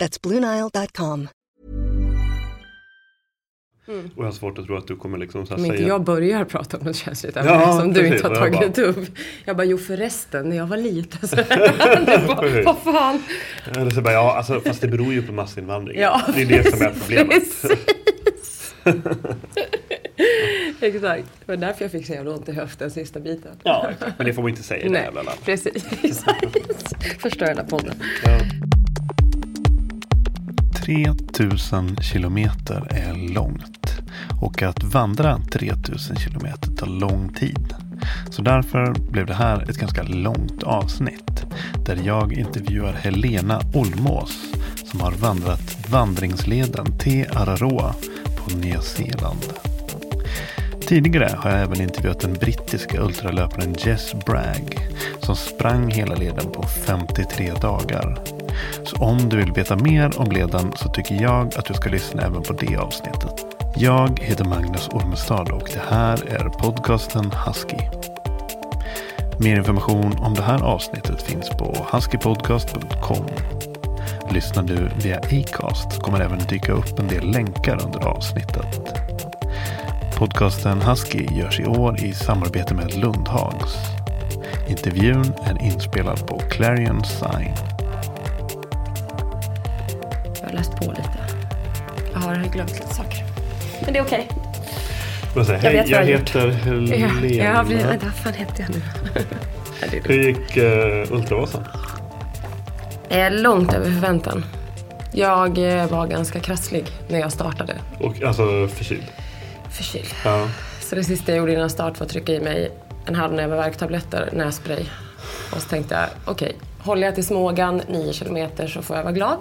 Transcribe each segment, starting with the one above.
That's BlueNile.com. Och jag har svårt att tro att du kommer liksom så här Om inte säga... jag börjar prata om något känsligt ämne Ja, som du precis. inte har Och jag tagit bara- upp. Jag bara, jo förresten, när jag var liten så... Vad fan? Eller så bara, ja, alltså, fast det beror ju på massinvandring. Ja, det är det som är problemet. Exakt. Det var därför jag fick så jävla ont i höften sista biten. Ja, exakt. men det får man inte säga i det Nej, precis. Förstör hela podden. Ja. 3000 kilometer är långt. Och att vandra 3000 kilometer tar lång tid. Så därför blev det här ett ganska långt avsnitt. Där jag intervjuar Helena Olmås. Som har vandrat vandringsleden till Araroa på Nya Zeeland. Tidigare har jag även intervjuat den brittiska ultralöparen Jess Bragg som sprang hela leden på 53 dagar. Så om du vill veta mer om leden så tycker jag att du ska lyssna även på det avsnittet. Jag heter Magnus Ormestad och det här är podcasten Husky. Mer information om det här avsnittet finns på huskypodcast.com. Lyssnar du via Acast kommer även dyka upp en del länkar under avsnittet. Podcasten Husky görs i år i samarbete med Lundhags. Intervjun är inspelad på Clarion Sign. Jag har läst på lite. Jag har glömt lite saker. Men det är okej. Här, Jag hej, vad jag jag heter Helena. Ja, ja, precis. Vänta, vad fan hette jag nu? Ja, Hur gick uh, Ultravasan? det. är långt över förväntan. Jag eh, var ganska krasslig när jag startade. Och alltså förkyld? Förkyld. Ja. Så det sista jag gjorde innan start var att trycka i mig en halv näve värktabletter, nässpray. Och så tänkte jag, okej, håller jag till Smågan 9 kilometer så får jag vara glad.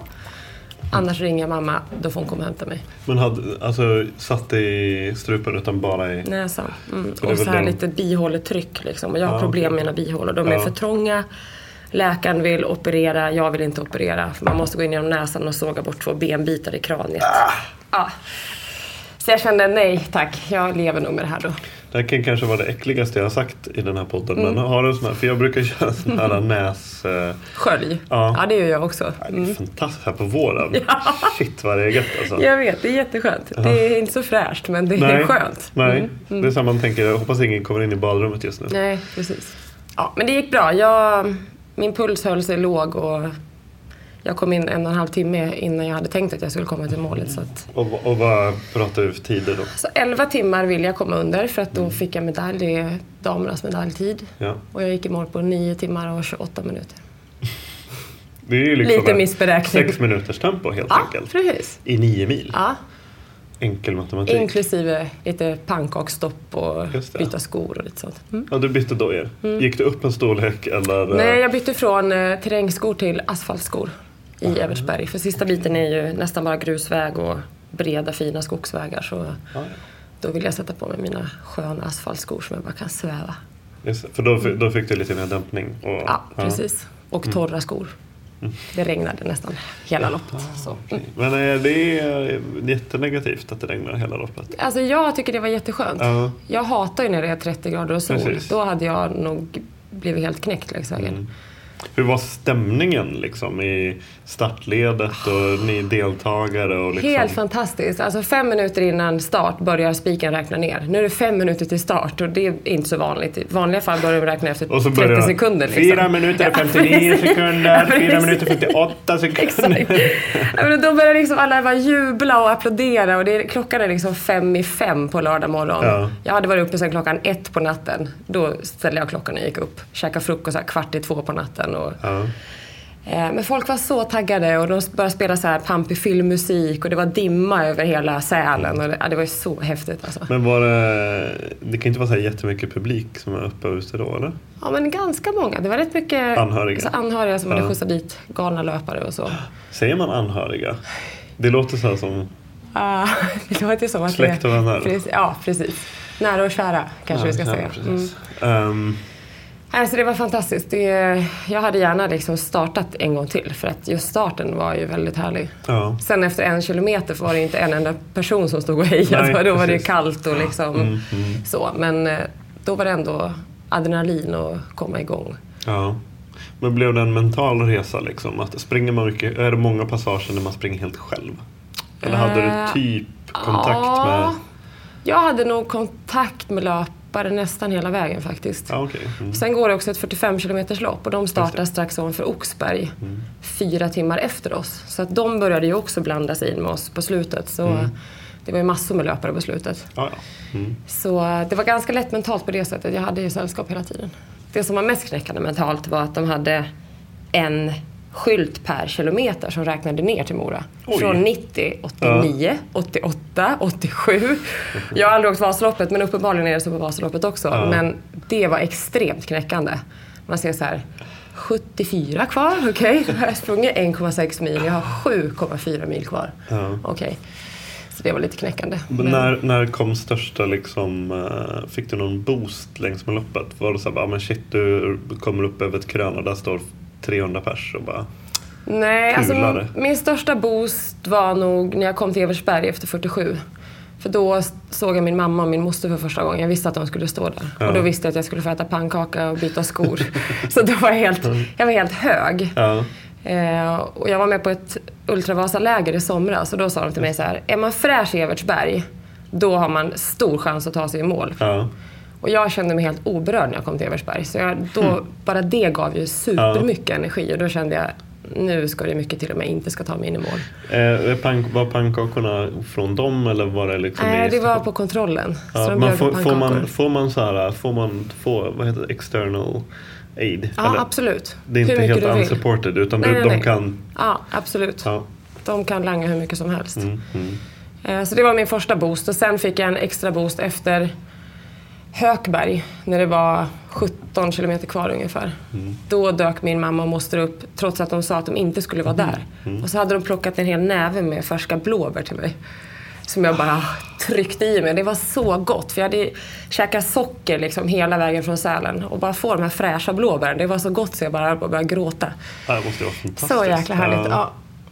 Annars ringer jag mamma, då får hon komma och hämta mig. Men hade, alltså satt i strupen utan bara i... Näsan. Mm. Och så här den- lite bihåletryck liksom. Och jag har Ja, problem med mina bihålor. De är Ja. för trånga. Läkaren vill operera, jag vill inte operera. För man måste gå in genom näsan och såga bort två benbitar i kraniet. Ah. Ja. Så jag kände nej tack, jag lever nog med det här då. Det här kan kanske vara det äckligaste jag har sagt i den här podden. Mm. Men har du en sån här, för jag brukar köra sån här näs... eh, Skölj. Ja. Ja, det gör jag också. ja, det är fantastiskt här på våren. Shit vad det är gött alltså. Jag vet, det är jätteskönt. Det är inte så fräscht men det är skönt. Nej, det är samma man tänker. Jag hoppas ingen kommer in i badrummet just nu. Nej, precis. Ja, men det gick bra. Jag, min puls höll sig låg och jag kom in en och en halv timme innan jag hade tänkt att jag skulle komma till målet. Så, att, Och, och vad pratar vi för tider då? så 11 timmar vill jag komma under för att då fick jag medalj. Det är damernas medaljtid. Ja. Och jag gick i mål på 9 timmar och 28 minuter. Det är ju liksom Lite missberäkning. Sex minuters tempo helt Ja, enkelt. precis. I nio mil. Ja, Enkel matematik. inklusive lite pannkaksstopp och byta skor och lite sånt. Mm. Ja, du bytte dojor. Gick du upp en storlek eller? Nej, jag bytte från eh, terrängskor till asfaltskor i Evertsberg. För sista biten är ju nästan bara grusväg och breda fina skogsvägar. Så då vill jag sätta på mig mina sköna asfaltskor som jag bara kan sväva. Just för då, då fick du lite mer dämpning. Och, Ja, precis. Och torra skor. det regnade nästan hela loppet. Så. Mm. Men är det jättenegativt att det regnar hela loppet? Alltså jag tycker det var jätteskönt. Ja. Jag hatar ju när det är 30 grader och sol. Precis. Då hade jag nog blivit helt knäckt längs vägen. Mm. Hur var stämningen liksom i startledet och ni deltagare? Och liksom... Helt fantastiskt. Alltså fem minuter innan start börjar spiken räkna ner. Nu är det fem minuter till start och det är inte så vanligt. I vanliga fall börjar de räkna efter Och så 30 börjar sekunder. Liksom. Fyra minuter och 59 sekunder, fyra minuter och 58 sekunder. Exakt. Då börjar liksom alla bara jubla och applådera och det är, klockan är liksom fem i fem på lördag morgon. Ja. Jag hade varit uppe sedan klockan ett på natten. Då ställde jag klockan och gick upp. Käkade frukost kvart i två på natten. Och, Ja. eh, men folk var så taggade och de började spela så här pampig filmmusik och det var dimma över hela Sälen. Och det, ja, det var ju så häftigt alltså. Men var det, det kan inte vara så här jättemycket publik som är uppe och ute då eller? Ja men ganska många. Det var rätt mycket Anhöriga. alltså, anhöriga som Ja. hade skjutsat dit galna löpare och så. Säger man anhöriga? Det låter så här som Ah, det låter som att Släkt och vänner. Precis, ja, precis. Nära och kära kanske vi ska Ja, säga. ja, Mm. precis. Alltså, det var fantastiskt. Det, jag hade gärna liksom startat en gång till för att just starten var ju väldigt härlig. ja. Sen efter en kilometer var det inte en enda person som stod och hejade. Nej, då var det kallt och liksom Mm, mm. så. Men eh, då var det ändå adrenalin och komma igång. ja. Men blev det en mental resa liksom? Att springer man mycket, är det många passager när man springer helt själv? Eller hade Eh, du typ kontakt ja, med... Jag hade nog kontakt med löpare nästan hela vägen faktiskt. Ja, okej. Mm. Sen går det också ett 45 km lopp och de startar strax ovanför Oxberg. Mm. Fyra timmar efter oss. Så att de började ju också blanda sig in med oss på slutet. Så Mm. det var ju massor med löpare på slutet. Ja, ja. Mm. Så det var ganska lätt mentalt på det sättet. Jag hade ju sällskap hela tiden. Det som var mest knäckande mentalt var att de hade en skylt per kilometer som räknade ner till Mora. Oj. Från 90, 89, 88, 87. Jag har aldrig åkt Vasaloppet men uppenbarligen är det så på Vasaloppet också. Ja. Men det var extremt knäckande. Man ser så här 74 kvar, okej. Jag har sprungit 1,6 mil, jag har 7,4 mil kvar. Ja. Okej. Så det var lite knäckande. Men när, när kom största liksom, eh, fick du någon boost längs med loppet? Var det så här, bara, men shit du kommer upp över ett krön och där står 300 pers och bara... Nej, alltså min, min största boost var nog när jag kom till Eversberg efter 47. För då såg jag min mamma och min moster för första gången. Jag visste att de skulle stå där. Ja. Och då visste jag att jag skulle få äta pannkaka och byta skor. Så då var jag helt, jag var helt hög. Ja, Eh, och jag var med på ett Ultravasaläger i somras och då sa de till mig så här. Är man fräsch i Evertsberg, då har man stor chans att ta sig i mål. ja. Och jag kände mig helt oberörd när jag kom till Eversberg. Så jag, då, bara det gav ju supermycket energi och då kände jag nu ska det mycket till om jag inte ska ta mig in i mål. Eh, pank, var pannkakorna från dem eller var det liksom Nej, i det var på kontrollen. Så Ja, de man får, får, man, får man så här, får man få, vad heter det, external aid? Ja, Eller, absolut. Det är inte helt unsupported utan Nej, du, nej, de nej. kan... Ja, absolut. Ja. De kan langa hur mycket som helst. Mm, mm. Eh, Så det var min första boost och sen fick jag en extra boost efter Hökberg när det var 17 kilometer kvar ungefär. Mm. Då dök min mamma och moster upp trots att de sa att de inte skulle vara Mm. där. Och så hade de plockat en hel näve med färska blåbär till mig. Som jag bara tryckte i mig. Det var så gott för jag hade käkat socker liksom hela vägen från Sälen. Och bara få de här fräscha blåbären. Det var så gott så jag bara började gråta. Det måste vara fantastiskt. Så jäkla härligt. Ja. Ja.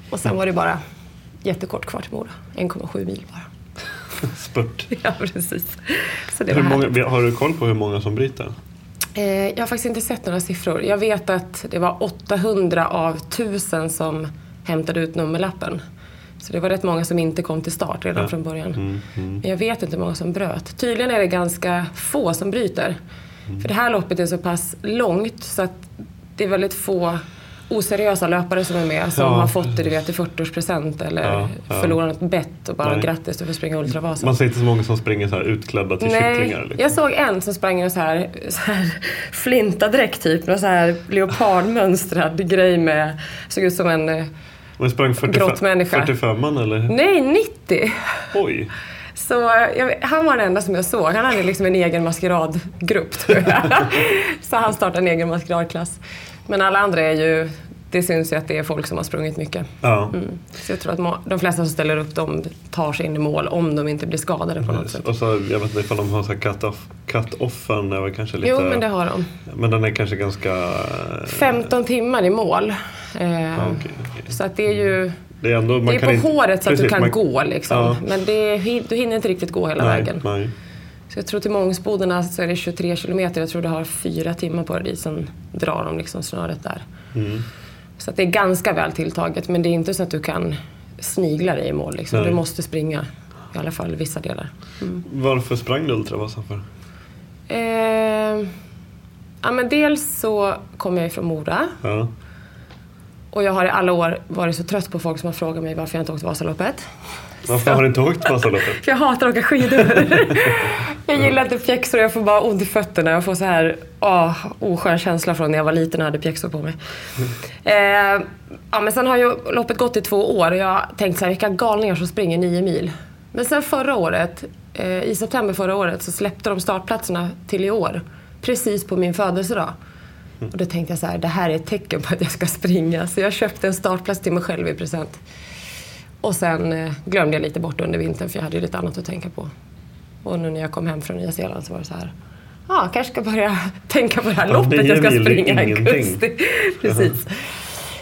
Och sen var det bara jättekort kvar till Mora. 1,7 mil bara. Spurt. Ja, precis. Så det Hur var många, har du koll på hur många som bryter? Eh, jag har faktiskt inte sett några siffror. Jag vet att det var 800 av 1000 som hämtade ut nummerlappen. Så det var rätt många som inte kom till start redan Ja. från början. Mm, mm. Men jag vet inte hur många som bröt. Tydligen är det ganska få som bryter. Mm. För det här loppet är så pass långt så att det är väldigt få oseriösa löpare som är med som Ja. har fått det du vet, i 40-årspresent eller Ja, ja. förlorat ett bett och bara Nej. grattis du får springa Ultravasan. Man ser inte så många som springer så här utklädda till kycklingar. Nej, Liksom. jag såg en som sprang i så här, så här flintadräkt typ. Någon så här leopardmönstrad grej med, såg ut som en, eh, Men sprang 45, Grottmänniska. 45 eller? nej 90! Oj. Så jag, han var den enda som jag såg. Han hade liksom en egen maskeradgrupp tror jag. Så han startade en egen maskeradklass. Men alla andra är ju det syns ju att det är folk som har sprungit mycket. Ja. Mm. Så jag tror att de flesta som ställer upp de tar sig in i mål om de inte blir skadade på något sätt. Och så, jag vet inte ifall de har cut-offen är väl kanske lite... Jo, men det har de. men den är kanske ganska... 15 timmar i mål. Eh, Ja, okej, okej. Så att det är ju Det är, ändå, det är på inte- håret så att du kan man- gå liksom. Ja. Men det, du hinner inte riktigt gå hela nej, vägen. Nej. Så jag tror till Mångsbodarna så är det 23 kilometer. Jag tror du har fyra timmar på dig dit. Sen drar de liksom snöret där. Mm. Så att det är ganska väl tilltaget. Men det är inte så att du kan snigla dig i mål. Liksom. Nej. Du måste springa. I alla fall vissa delar. Varför sprang du Ultravasan för? Eh, ja, men dels så kommer jag ifrån Mora. Ja. Och jag har i alla år varit så trött på folk som har frågat mig varför jag inte åkt Vasaloppet. Varför har du inte åkt Vasaloppet? För jag hatar att åka skidor. jag gillar inte pjäxor och jag får bara ont i fötterna. Jag får så här åh, oskön känsla från när jag var liten och hade pjäxor på mig. Eh, ja, men sen har ju loppet gått i två år och jag har tänkt så här, vilka galningar som springer nio mil. Men sen förra året, eh, i september förra året, så släppte de startplatserna till i år. Precis på min födelsedag. Och då tänkte jag så här, det här är ett tecken på att jag ska springa. Så jag köpte en startplats till mig själv i present. Och sen eh, glömde jag lite bort under vintern för jag hade ju lite annat att tänka på. Och nu när jag kom hem från Nya Zeeland så var det så här. Ja, ah, kanske ska börja tänka på det här Ja, loppet nio jag ska springa i augusti. Precis.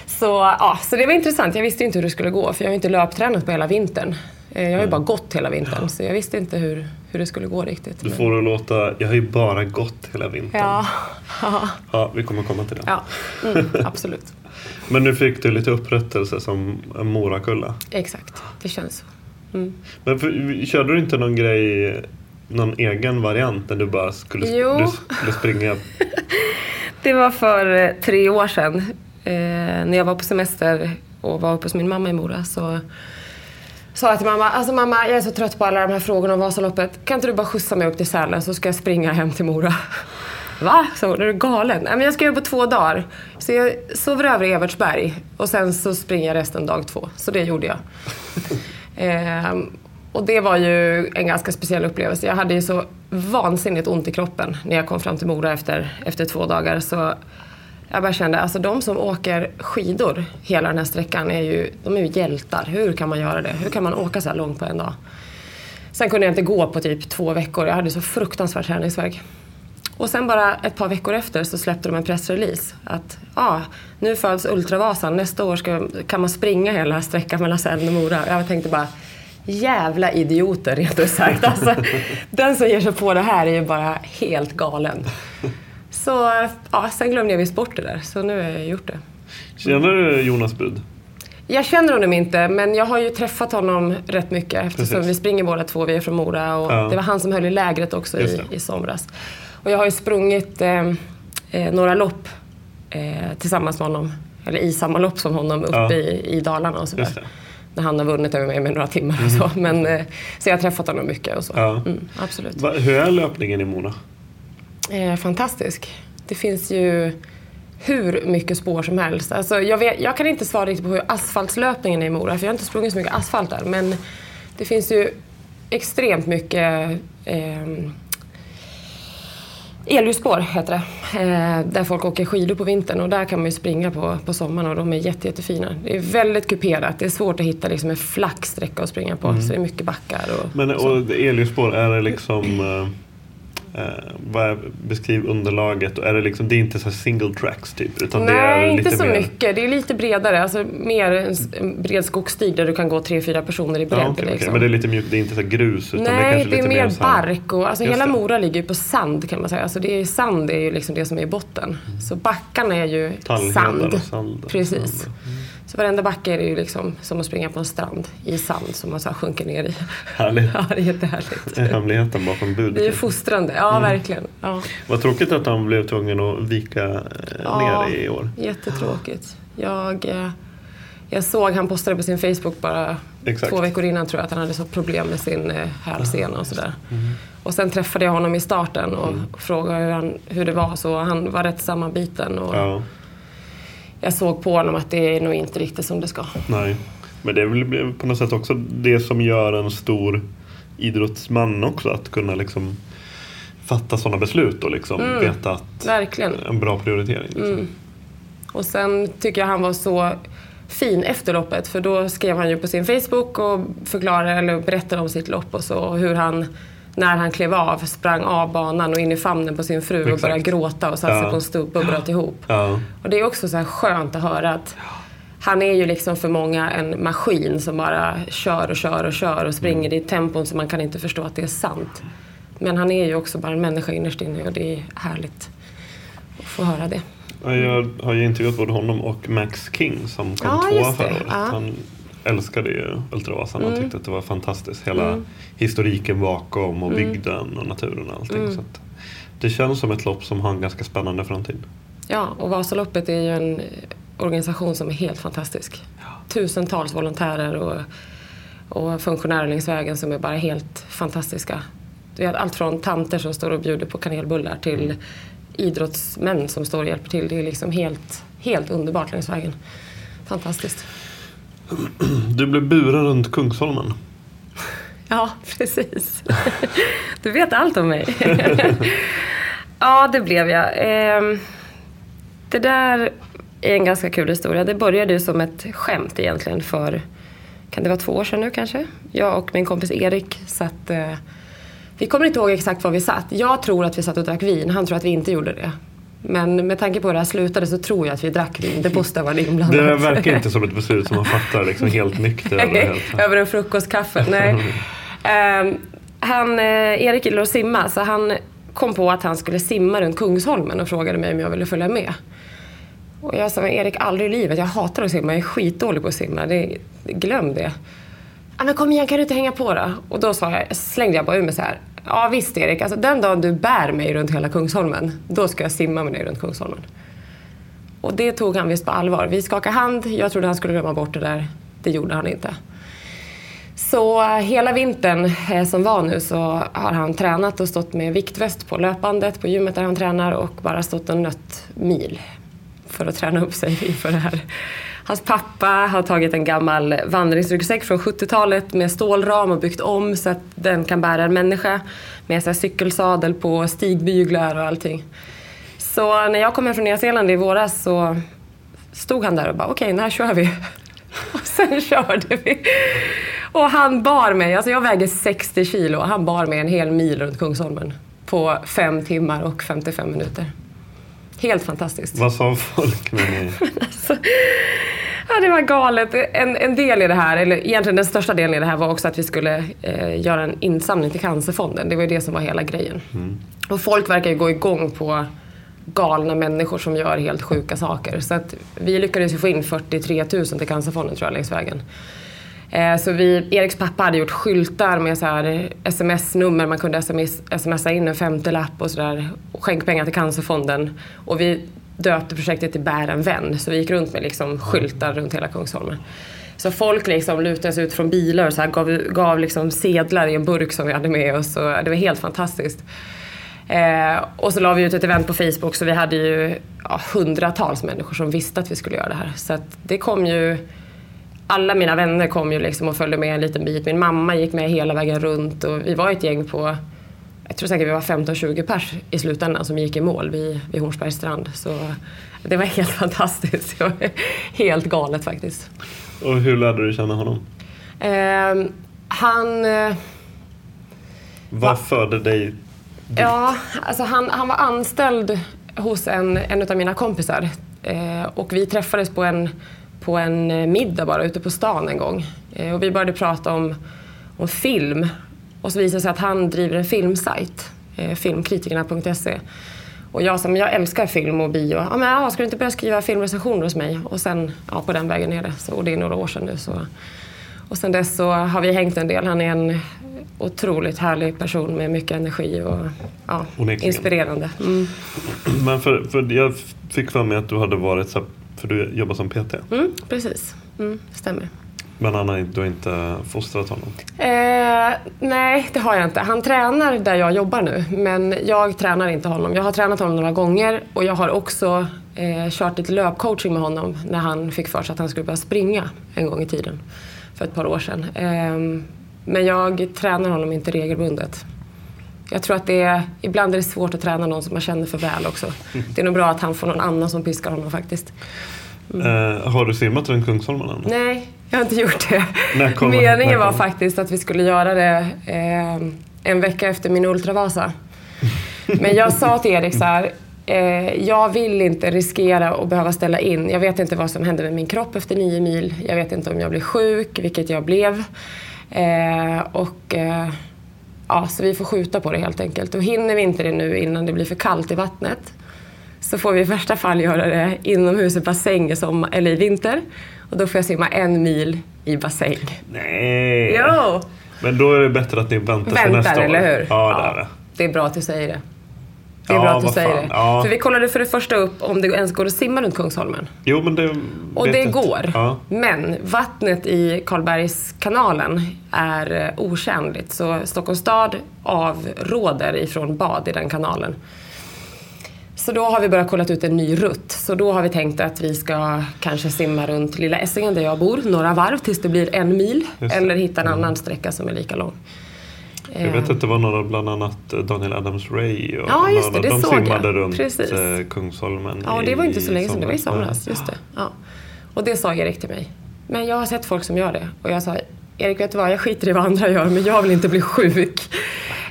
Så, ja, så det var intressant. Jag visste inte hur det skulle gå för jag har ju inte löptränat på hela vintern. Eh, Jag har ju bara gått hela vintern så jag visste inte hur, hur det skulle gå riktigt. Du får det låta, jag har ju bara gått hela vintern. Ja, ja, Ja, vi kommer komma till det. ja. Mm, absolut. Men nu fick du lite upprättelse som en Morakulla. Exakt, det känns så. Mm. Men för, körde du inte någon grej, någon egen variant när du bara skulle, Jo. du skulle springa? Det var för eh, tre år sedan. Eh, när jag var på semester och var uppe hos min mamma i Mora så sa jag till mamma, alltså mamma jag är så trött på alla de här frågorna om Vasaloppet. Kan inte du bara skjutsa mig upp till Sälen så ska jag springa hem till Mora? Va? Så hon, är du galen? Nej men jag ska på två dagar. Så jag sover över i Evertsberg och sen så springer jag resten dag två. Så det gjorde jag. Ehm, och det var ju en ganska speciell upplevelse. Jag hade ju så vansinnigt ont i kroppen när jag kom fram till Mora efter, efter två dagar. Så jag bara kände, alltså de som åker skidor hela den här sträckan är ju, de är ju hjältar. Hur kan man göra det? Hur kan man åka så här långt på en dag? Sen kunde jag inte gå på typ två veckor. Jag hade så fruktansvärd träningsvärk. Och sen bara ett par veckor efter så släppte de en pressrelease. Att ja, nu föds Ultravasan. Nästa år ska, kan man springa hela sträckan mellan Sälen och Mora. Jag tänkte bara, jävla idioter rent ut sagt. Alltså, den som ger sig på det här är ju bara helt galen. Så ja, sen glömde jag visst bort det där. Så nu har jag gjort det. Känner du Jonas Bud? Jag känner honom inte, men jag har ju träffat honom rätt mycket eftersom Precis. vi springer båda två, vi är från Mora och Ja. det var han som höll i lägret också i, i somras. Och jag har ju sprungit eh, eh, några lopp eh, tillsammans med honom, eller i samma lopp som honom uppe Ja. i, i Dalarna och sådär. När han har vunnit över mig med några timmar och så. Men, eh, så jag har träffat honom mycket och så. Ja. Mm, absolut. Va, hur är löpningen i Mona? Eh, fantastisk. Det finns ju hur mycket spår som helst. Alltså, jag, vet, jag kan inte svara riktigt på hur asfaltslöpningen är i Mora, för jag har inte sprungit så mycket asfalt där. Men det finns ju extremt mycket eh, elljusspår, heter det. Eh, där folk åker skidor på vintern och där kan man ju springa på, på sommaren och de är jätte, jättefina. Det är väldigt kuperat. Det är svårt att hitta liksom en flack sträcka att springa på. Så det är mycket backar och Men så. och elljusspår, är det liksom... Eh, eh, beskriv underlaget. Är det, liksom, det är inte så single tracks typ? Utan det är Nej, lite inte så mer, mycket. Det är lite bredare. Alltså mer en, bred skogsstig där du kan gå tre, fyra personer i bredd. Ja, okej. liksom. Men det är lite mjukt, det är inte så grus utan det är Nej, kanske det är, lite mer här- bark. Och, alltså Just hela det. Mora ligger ju på sand kan man säga. Alltså det är, sand är ju liksom det som är i botten. Så backarna är ju sand. och sand. Precis. Sand. Så varenda backe är det ju liksom som att springa på en strand i sand som man så sjunker ner i. Härligt. Ja, det är jättehärligt. Det är hemligheten bakom bud. Det är ju fostrande. Ja, Mm. verkligen. Ja. Vad tråkigt att han blev tvungen att vika eh, Ja. ner i år. Jättetråkigt. Jag, eh, jag såg, han postade på sin Facebook bara Exakt. två veckor innan tror jag att han hade så problem med sin eh, hälsena och sådär. Mm. Och sen träffade jag honom i starten och frågade hur, han, hur det var. Så han var rätt sammanbiten och Ja, jag såg på honom att det är nog inte riktigt som det ska. nej. Men det är väl på något sätt också det som gör en stor idrottsman också. Att kunna liksom fatta sådana beslut och liksom Mm. veta att Verkligen. en bra prioritering. Liksom. Mm. Och sen tycker jag han var så fin efter loppet för då skrev han ju på sin Facebook och förklarade eller berättade om sitt lopp och så och hur han när han klev av sprang av banan och in i famnen på sin fru Exakt. och började gråta och satte sig Ja. på en stubbe och bröt ihop. Ja. Och det är också så här skönt att höra att han är ju liksom för många en maskin som bara kör och kör och kör och springer i tempon så man kan inte förstå att det är sant. Men han är ju också bara en människa innerst inne och det är härligt att få höra det. Ja, Jag har ju intervjuat både honom och Max King som kom Ja, tvåa förra året. Ja. Mm. Han älskade ju Ultravasan och tyckte att det var fantastiskt. Hela historiken bakom och Mm. bygden och naturen och allting. Så att det känns som ett lopp som har en ganska spännande framtid. Ja, och Vasaloppet är ju en organisation som är helt fantastisk. Tusentals volontärer och, och funktionärer längs vägen som är bara helt fantastiska. Det är allt från tanter som står och bjuder på kanelbullar till idrottsmän som står och hjälper till. Det är liksom helt, helt underbart längs vägen. Fantastiskt. Du blev buren runt Kungsholmen. Ja, precis. Du vet allt om mig. Ja, det blev jag. Ehm, det där är en ganska kul historia. Det började ju som ett skämt egentligen för, kan det vara två år sedan nu kanske? Jag och min kompis Erik satt, eh, vi kommer inte ihåg exakt var vi satt. Jag tror att vi satt och drack vin, han tror att vi inte gjorde det. Men med tanke på hur det här slutade så tror jag att vi drack vin. Det måste varit inblandat. Det verkar inte som ett beslut som man fattar liksom helt nykter. Eller helt. Över en frukostkaffe. Nej. Ehm, han, eh, Erik gillar att simma så han kom på att han skulle simma runt Kungsholmen och frågade mig om jag ville följa med. Och jag sa, Erik aldrig i livet, jag hatar att simma, jag är skitdålig på att simma. Det, glöm det ah, men kom igen, kan du inte hänga på då? Och då sa jag, slängde jag bara ur mig så här. Ja visst Erik, alltså, den dagen du bär mig runt hela Kungsholmen, då ska jag simma med dig runt Kungsholmen. Och det tog han visst på allvar. Vi skakade hand, jag trodde han skulle glömma bort det där. Det gjorde han inte. Så eh, hela vintern eh, som var nu så har han tränat och stått med viktväst på löpbandet på gymmet där han tränar och bara stått och nött mil för att träna upp sig inför det här. Hans pappa har tagit en gammal vandringsryggsäck från 70-talet med stålram och byggt om så att den kan bära en människa med så här cykelsadel på, stigbyglar och allting. Så när jag kom hem från Nya Zeeland i våras så stod han där och bara okej, när kör vi? Och sen körde vi. Och han bar mig, alltså jag väger 60 kilo och han bar mig en hel mil runt Kungsholmen på fem timmar och 55 minuter. Helt fantastiskt. Vad sa folk när ni... Alltså, ja, det var galet. En, en del i det här, eller egentligen den största delen i det här var också att vi skulle eh, göra en insamling till Cancerfonden. Det var ju det som var hela grejen. Och folk verkar ju gå igång på galna människor som gör helt sjuka saker. Så att vi lyckades ju få in 43 000 till Cancerfonden tror jag längs vägen. Eh, så vi, Eriks pappa hade gjort skyltar med så här sms-nummer, man kunde sms, smsa in en femtelapp och sådär. Skänk pengar till Cancerfonden. Och vi döpte projektet till Bär en vän, så vi gick runt med liksom skyltar runt hela Kungsholmen. Så folk liksom lutade sig ut från bilar och så här gav, gav liksom sedlar i en burk som vi hade med oss. Och det var helt fantastiskt. Eh, och så la vi ut ett event på Facebook så vi hade ju ja, hundratals människor som visste att vi skulle göra det här. Så att det kom ju alla mina vänner kom ju liksom och följde med en liten bit. Min mamma gick med hela vägen runt och vi var ett gäng på, jag tror säkert vi var 15-20 pers i slutändan som gick i mål vid, vid Hornsbergs strand. Så det var helt fantastiskt. Det var helt galet faktiskt. Och hur lärde du känna honom? Eh, han... Eh, Vad förde dig Ja, alltså han, han var anställd hos en, en av mina kompisar. Eh, och vi träffades på en, på en eh, middag bara ute på stan en gång. Eh, och vi började prata om, om film. Och så visade det sig att han driver en filmsajt, eh, filmkritikerna.se. Och jag som jag älskar film och bio, ja men ja, ska du inte börja skriva filmrecensioner hos mig? Och sen, ja på den vägen är det. Så, och det är några år sedan nu. Så. Och sen dess så har vi hängt en del. Han är en otroligt härlig person med mycket energi och ja, inspirerande. Mm. Men för, för jag fick för mig att du hade varit så för du jobbar som PT. Mm, precis, mm, stämmer. Men han har, du har inte fostrat honom. Eh, nej, det har jag inte. Han tränar där jag jobbar nu, men jag tränar inte honom. Jag har tränat honom några gånger och jag har också eh, kört lite löpcoaching med honom när han fick för sig att han skulle börja springa en gång i tiden, för ett par år sedan. Eh, men jag tränar honom inte regelbundet. Jag tror att det är, ibland är det svårt att träna någon som man känner för väl också. Det är nog bra att han får någon annan som piskar honom faktiskt. Eh, har du simmat runt Kungsholmen än? Nej, jag har inte gjort det. Kommer- Meningen var faktiskt att vi skulle göra det eh, en vecka efter min Ultravasa. Men jag sa till Erik så här, eh, jag vill inte riskera att behöva ställa in. Jag vet inte vad som händer med min kropp efter nio mil. Jag vet inte om jag blir sjuk, vilket jag blev. Eh, och, eh, ja, så vi får skjuta på det helt enkelt. Och hinner vi inte det nu innan det blir för kallt i vattnet så får vi i värsta fall göra det inomhus i bassäng i, sommar, eller i vinter. Och då får jag simma en mil i bassäng. Nej! Jo! Men då är det bättre att ni väntar till nästa Väntar, år. eller hur? Ja, det är det. Det är bra att du säger det. Det är Ja, bra att du säger fan. det. Ja. För vi kollade för det första upp om det ens går att simma runt Kungsholmen. Jo, men det Och det jag. går. Ja. Men vattnet i Karlbergskanalen är eh, otjänligt. Så Stockholms stad avråder ifrån bad i den kanalen. Så då har vi börjat kolla ut en ny rutt. Så då har vi tänkt att vi ska kanske simma runt Lilla Essingen där jag bor, några varv tills det blir en mil. Mm. Eller hitta en annan sträcka som är lika lång. Jag vet att det var några, bland annat Daniel Adams-Ray och Ja, just det, några, det de såg jag. simmade runt Precis. eh, Kungsholmen Ja, det var inte så länge sedan. Det var i somras. somras. Just det. Ja. Och det sa Erik till mig. Men jag har sett folk som gör det. Och jag sa, Erik vet du vad, jag skiter i vad andra gör men jag vill inte bli sjuk.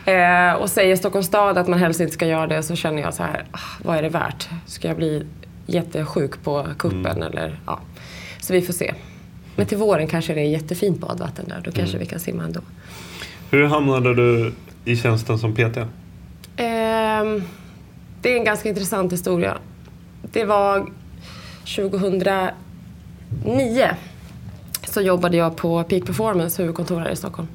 Eh, och säger Stockholms stad att man helst inte ska göra det så känner jag så här, ah, vad är det värt? Ska jag bli jättesjuk på kuppen Mm. eller ja. Så vi får se. Men till våren kanske det är jättefint badvatten där. Då kanske Mm. vi kan simma ändå. Hur hamnade du i tjänsten som PT? Eh, det är en ganska intressant historia. Det var 2009 så jobbade jag på Peak Performance huvudkontor här i Stockholm.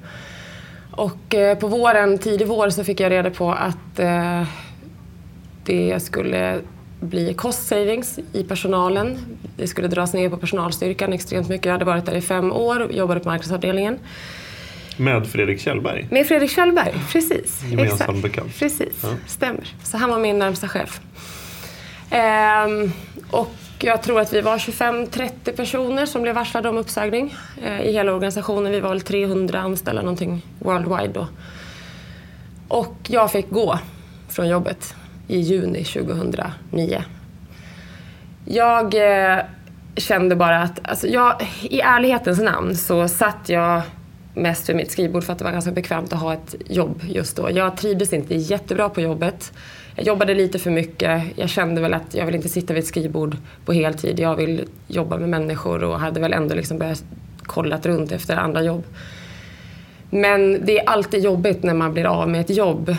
Och eh, på våren, tidig vår, så fick jag reda på att eh, det skulle bli cost savings i personalen. Det skulle dras ner på personalstyrkan extremt mycket. Jag hade varit där i fem år och jobbade på marknadsavdelningen. Med Fredrik Kjellberg? Med Fredrik Kjellberg, precis. Gemensam Exakt. bekant. Precis, Ja. stämmer. Så han var min närmsta chef. Ehm, och jag tror att vi var 25-30 personer som blev varslade om uppsägning eh, i hela organisationen. Vi var väl 300 anställda någonting worldwide då. Och jag fick gå från jobbet i juni 2009. Jag eh, kände bara att, alltså jag, i ärlighetens namn så satt jag mest vid mitt skrivbord för att det var ganska bekvämt att ha ett jobb just då. Jag trivdes inte jättebra på jobbet. Jag jobbade lite för mycket. Jag kände väl att jag vill inte sitta vid ett skrivbord på heltid. Jag vill jobba med människor och hade väl ändå liksom börjat kollat runt efter andra jobb. Men det är alltid jobbigt när man blir av med ett jobb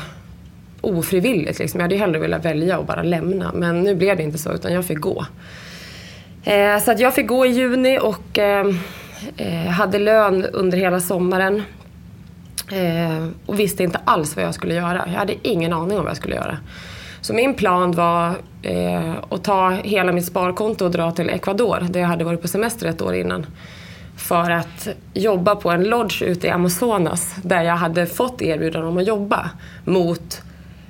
ofrivilligt. Liksom. Jag hade ju hellre velat välja och bara lämna. Men nu blev det inte så, utan jag fick gå. Eh, så att jag fick gå i juni och eh, eh, hade lön under hela sommaren. Eh, och visste inte alls vad jag skulle göra. Jag hade ingen aning om vad jag skulle göra. Så min plan var eh, att ta hela mitt sparkonto och dra till Ecuador, där jag hade varit på semester ett år innan. För att jobba på en lodge ute i Amazonas, där jag hade fått erbjudande om att jobba mot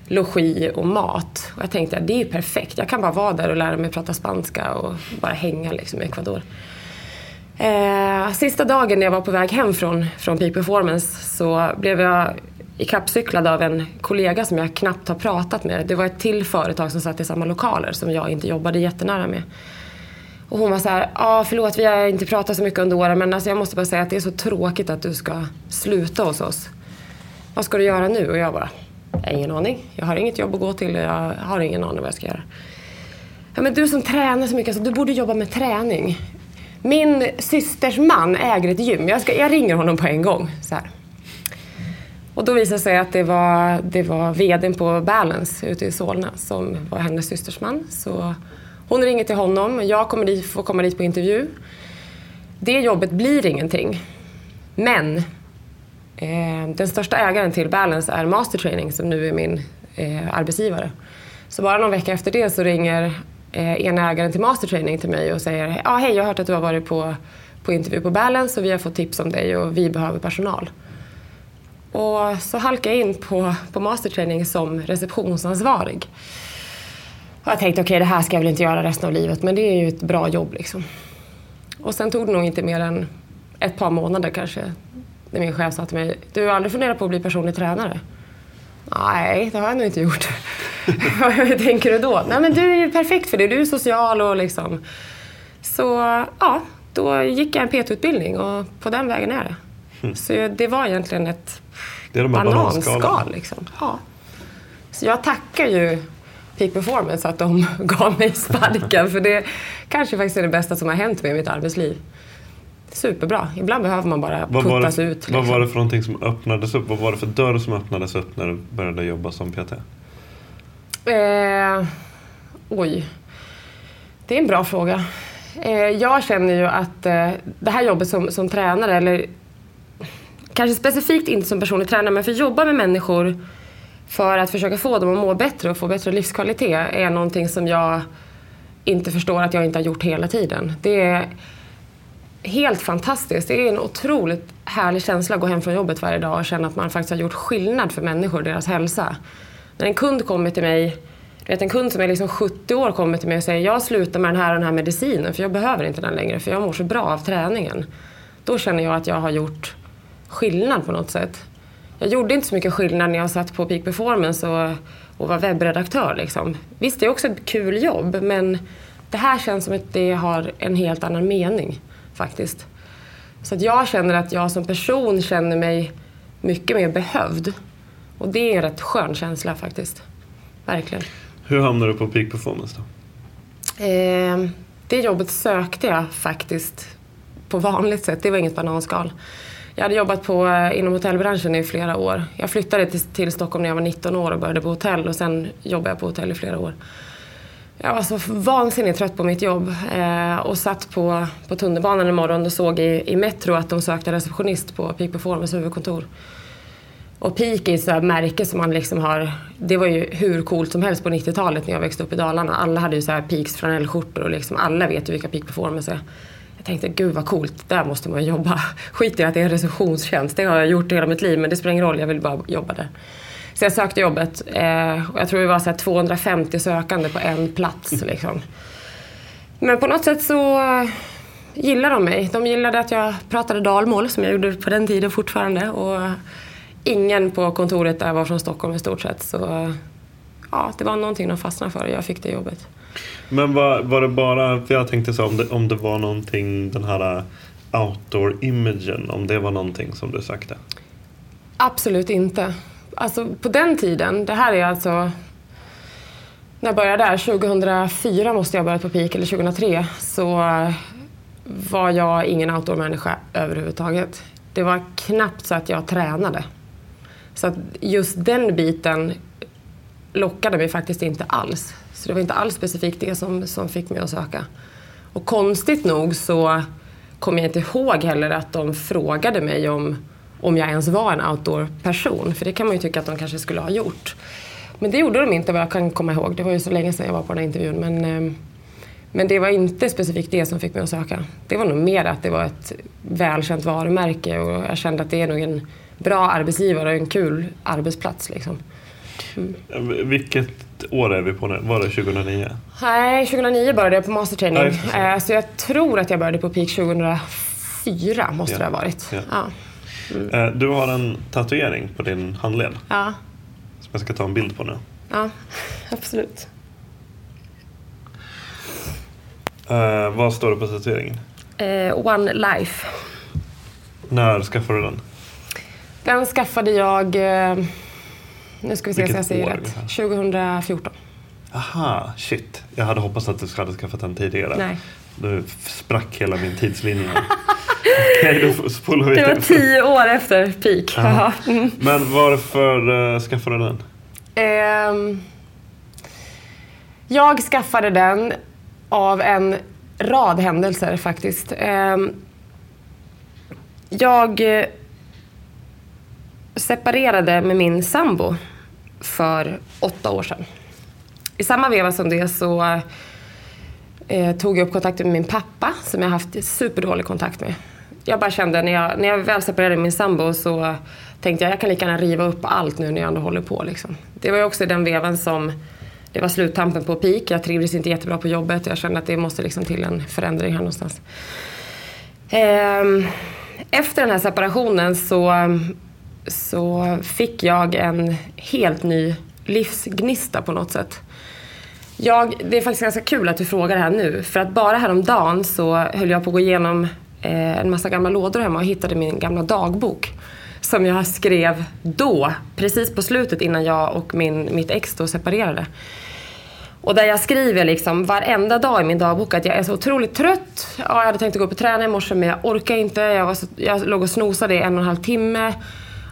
logi och mat. Och jag tänkte att det är perfekt, jag kan bara vara där och lära mig prata spanska och bara hänga liksom i Ecuador. Eh, sista dagen när jag var på väg hem från, från Peak Performance så blev jag ikappcyklad av en kollega som jag knappt har pratat med. Det var ett till företag som satt i samma lokaler som jag inte jobbade jättenära med. Och hon var så här, ja ah, förlåt vi har inte pratat så mycket under åren men alltså jag måste bara säga att det är så tråkigt att du ska sluta hos oss. Vad ska du göra nu? Och jag bara, jag har ingen aning. Jag har inget jobb att gå till och jag har ingen aning vad jag ska göra. Ja, men du som tränar så mycket, alltså, du borde jobba med träning. Min systers man äger ett gym. Jag, ska, jag ringer honom på en gång. Så här. Och då visade det sig att det var, det var vdn på Balance ute i Solna som var hennes systers man. Så hon ringer till honom. Jag kommer dit, får komma dit på intervju. Det jobbet blir ingenting. Men eh, den största ägaren till Balance är Master Training som nu är min eh, arbetsgivare. Så bara någon vecka efter det så ringer eh, ena ägaren till Master Training till mig och säger ja hej jag har hört att du har varit på, på intervju på Balance och vi har fått tips om dig och vi behöver personal. Och så halkade jag in på, på Master Training som receptionsansvarig. Och jag tänkte okej okay, det här ska jag väl inte göra resten av livet men det är ju ett bra jobb liksom. Och sen tog det nog inte mer än ett par månader kanske när min chef sa till mig du har aldrig funderat på att bli personlig tränare? Nej, det har jag nog inte gjort. Hur tänker du då? Nej, men du är ju perfekt för det. Du är social och liksom... Så ja, då gick jag en PT-utbildning och på den vägen är det. Så det var egentligen ett Det är de bananskal. Liksom. Ja. Så jag tackar ju Peak Performance att de gav mig sparken. för det kanske faktiskt är det bästa som har hänt mig i mitt arbetsliv. Superbra. Ibland behöver man bara Vad puttas det, ut. vad liksom. var det för någonting som öppnades upp? Vad var det för dörr som öppnades upp när du började jobba som PT? Eh, oj. Det är en bra fråga. Eh, jag känner ju att eh, det här jobbet som, som tränare, eller kanske specifikt inte som personlig tränare, men för att jobba med människor för att försöka få dem att må bättre och få bättre livskvalitet är någonting som jag inte förstår att jag inte har gjort hela tiden. Det är helt fantastiskt. Det är en otroligt härlig känsla att gå hem från jobbet varje dag och känna att man faktiskt har gjort skillnad för människor och deras hälsa. När en kund kommer till mig, du vet en kund som är liksom 70 år kommer till mig och säger jag slutar med den här och den här medicinen för jag behöver inte den längre för jag mår så bra av träningen. Då känner jag att jag har gjort skillnad på något sätt. Jag gjorde inte så mycket skillnad när jag satt på Peak Performance och, och var webbredaktör. Liksom. Visst, det är också ett kul jobb men det här känns som att det har en helt annan mening faktiskt. Så att jag känner att jag som person känner mig mycket mer behövd. Och det är en rätt skön känsla faktiskt. Verkligen. Hur hamnade du på Peak Performance då? Eh, det jobbet sökte jag faktiskt på vanligt sätt. Det var inget bananskal. Jag hade jobbat på, eh, inom hotellbranschen i flera år. Jag flyttade till, till Stockholm när jag var 19 år och började på hotell och sen jobbade jag på hotell i flera år. Jag var så vansinnigt trött på mitt jobb eh, och satt på, på tunnelbanan en morgon och såg i, i Metro att de sökte receptionist på Peak Performance huvudkontor. Och Peak är ett sådär märke som man liksom har, det var ju hur coolt som helst på 90-talet när jag växte upp i Dalarna. Alla hade ju så här Peaks flanellskjortor och liksom alla vet ju vilka Peak Performance är. Jag tänkte, gud vad coolt, där måste man jobba. Skit i att det är en receptionstjänst, det har jag gjort hela mitt liv men det spelar ingen roll, jag vill bara jobba där. Så jag sökte jobbet eh, och jag tror det var så här 250 sökande på en plats. Liksom. Men på något sätt så eh, gillade de mig. De gillade att jag pratade dalmål som jag gjorde på den tiden fortfarande. Och ingen på kontoret där var från Stockholm i stort sett. Så eh, ja, det var någonting de fastnade för och jag fick det jobbet. Men var, var det bara, för jag tänkte så om det, om det var någonting, den här outdoor-imagen, om det var någonting som du sökte? Absolut inte. Alltså på den tiden, det här är alltså när jag började där, 2004 måste jag ha börjat på Peak, eller 2003, så var jag ingen outdoor-människa överhuvudtaget. Det var knappt så att jag tränade. Så att just den biten lockade mig faktiskt inte alls. Så det var inte alls specifikt det som, som fick mig att söka. Och konstigt nog så kommer jag inte ihåg heller att de frågade mig om, om jag ens var en outdoor-person. För det kan man ju tycka att de kanske skulle ha gjort. Men det gjorde de inte vad jag kan komma ihåg. Det var ju så länge sedan jag var på den här intervjun. Men, eh, men det var inte specifikt det som fick mig att söka. Det var nog mer att det var ett välkänt varumärke och jag kände att det är nog en bra arbetsgivare och en kul arbetsplats. Liksom. Vilket år är vi på nu? Var det 2009? Nej, 2009 började jag på Ja, mastertraining. Eh, så jag tror att jag började på Peak 2004, måste Ja. det ha varit. Ja. Ja. Eh, Du har en tatuering på din handled Ja. som jag ska ta en bild på nu. ja, absolut. Eh, vad står det på tatueringen? Eh, One Life. När skaffade du den? Den skaffade jag, eh, nu ska vi se Vilket så jag säger år rätt, vi här? 2014. Aha, shit. Jag hade hoppats att du hade skaffat den tidigare. Nej. Nu sprack hela min tidslinje. Okej, då spolar vi Det var till. tio år efter Peak. Ja. Mm. Men varför uh, skaffade du den? Ehm, jag skaffade den av en rad händelser faktiskt. Ehm, jag eh, separerade med min sambo för åtta år sedan. I samma veva som det så eh, tog jag upp kontakten med min pappa som jag haft superdålig kontakt med. Jag bara kände när jag, när jag väl separerade med min sambo så tänkte jag jag kan lika gärna riva upp allt nu när jag ändå håller på. Liksom. Det var ju också den vevan som det var sluttampen på peak. Jag trivdes inte jättebra på jobbet. och Jag kände att det måste liksom till en förändring här någonstans. Ehm, efter den här separationen så så fick jag en helt ny livsgnista på något sätt. Jag, det är faktiskt ganska kul att du frågar det här nu. För att bara häromdagen så höll jag på att gå igenom eh, en massa gamla lådor hemma och hittade min gamla dagbok. Som jag skrev då, precis på slutet innan jag och min, mitt ex då separerade. Och där jag skriver liksom varenda dag i min dagbok att jag är så otroligt trött. Ja, jag hade tänkt att gå upp och träna i morse men jag orkar inte. Jag, var så, jag låg och snosade i en och en halv timme.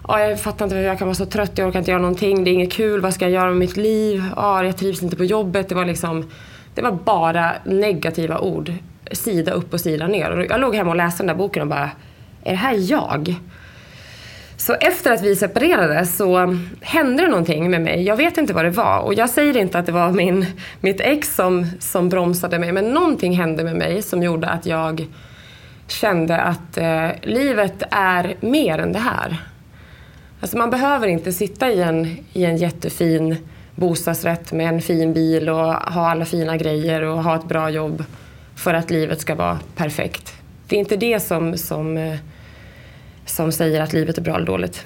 Ja, jag fattar inte hur jag kan vara så trött, jag orkar inte göra någonting, det är inget kul, vad ska jag göra med mitt liv? Ja, jag trivs inte på jobbet. Det var liksom, det var bara negativa ord. Sida upp och sida ner. Och jag låg hemma och läste den där boken och bara, är det här jag? Så efter att vi separerade så hände det någonting med mig. Jag vet inte vad det var. Och jag säger inte att det var min, mitt ex som, som bromsade mig. Men någonting hände med mig som gjorde att jag kände att eh, livet är mer än det här. Alltså man behöver inte sitta i en, i en jättefin bostadsrätt med en fin bil och ha alla fina grejer och ha ett bra jobb för att livet ska vara perfekt. Det är inte det som, som, eh, som säger att livet är bra eller dåligt.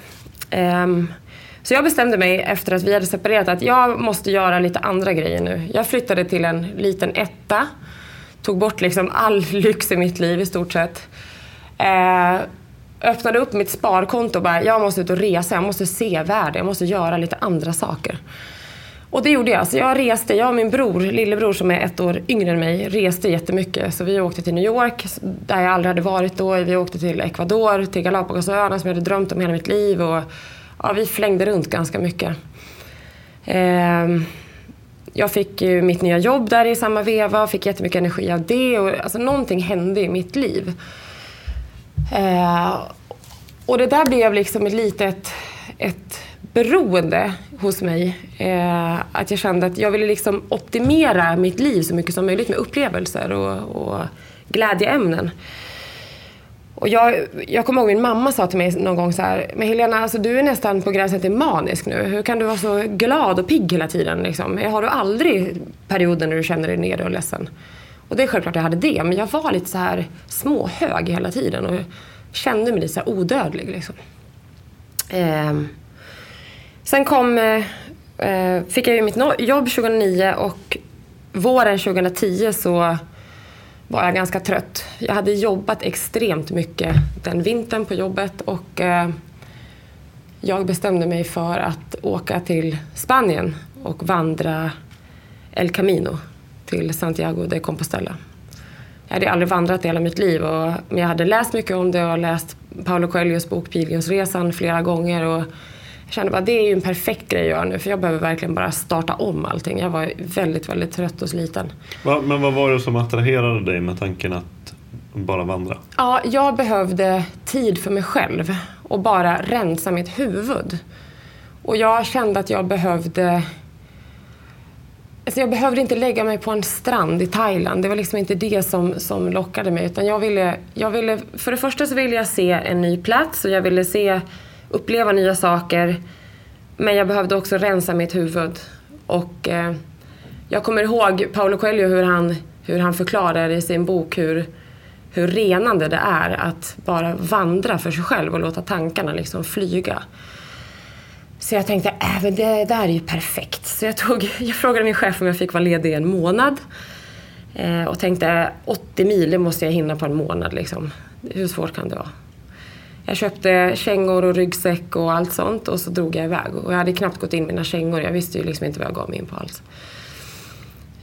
Um, så jag bestämde mig efter att vi hade separerat att jag måste göra lite andra grejer nu. Jag flyttade till en liten etta. Tog bort liksom all lyx i mitt liv i stort sett. Uh, öppnade upp mitt sparkonto och bara, jag måste ut och resa, jag måste se världen, jag måste göra lite andra saker. Och det gjorde jag. Så jag reste, jag och min bror, lillebror som är ett år yngre än mig, reste jättemycket. Så vi åkte till New York, där jag aldrig hade varit då. Vi åkte till Ecuador, till Galapagosöarna som jag hade drömt om hela mitt liv. Och, ja, vi flängde runt ganska mycket. Ehm, jag fick ju mitt nya jobb där i samma veva, fick jättemycket energi av det. Och, alltså, någonting hände i mitt liv. Eh, och det där blev liksom ett litet ett beroende hos mig. Eh, att jag kände att jag ville liksom optimera mitt liv så mycket som möjligt med upplevelser och, och glädjeämnen. Och jag, jag kommer ihåg min mamma sa till mig någon gång så här, men Helena, alltså du är nästan på gränsen till manisk nu. Hur kan du vara så glad och pigg hela tiden? Liksom? Har du aldrig perioder när du känner dig nere och ledsen? Och det är självklart jag hade det, men jag var lite så här småhög hela tiden och kände mig lite så här odödlig. Liksom. Eh, sen kom, eh, fick jag ju mitt jobb 2009 och våren 2010 så var jag ganska trött. Jag hade jobbat extremt mycket den vintern på jobbet och eh, jag bestämde mig för att åka till Spanien och vandra El Camino till Santiago de Compostela. Jag hade aldrig vandrat i hela mitt liv, och, men jag hade läst mycket om det och läst Paolo Coelhos bok Pilgrimsresan flera gånger. Och jag kände bara det är ju en perfekt grej att göra nu för jag behöver verkligen bara starta om allting. Jag var väldigt, väldigt trött och sliten. Va, men vad var det som attraherade dig med tanken att bara vandra? Ja, jag behövde tid för mig själv och bara rensa mitt huvud. Och jag kände att jag behövde Alltså jag behövde inte lägga mig på en strand i Thailand. Det var liksom inte det som, som lockade mig. Utan jag ville, jag ville, för det första så ville jag se en ny plats och jag ville se, uppleva nya saker. Men jag behövde också rensa mitt huvud. Och eh, jag kommer ihåg Paolo Coelho hur han, hur han förklarar i sin bok hur, hur renande det är att bara vandra för sig själv och låta tankarna liksom flyga. Så jag tänkte, äh, men det där är ju perfekt. Så jag, tog, jag frågade min chef om jag fick vara ledig en månad. Eh, och tänkte, 80 mil, det måste jag hinna på en månad. Liksom. Hur svårt kan det vara? Jag köpte kängor och ryggsäck och allt sånt och så drog jag iväg. Och jag hade knappt gått in mina kängor. Jag visste ju liksom inte vad jag gav mig in på alls.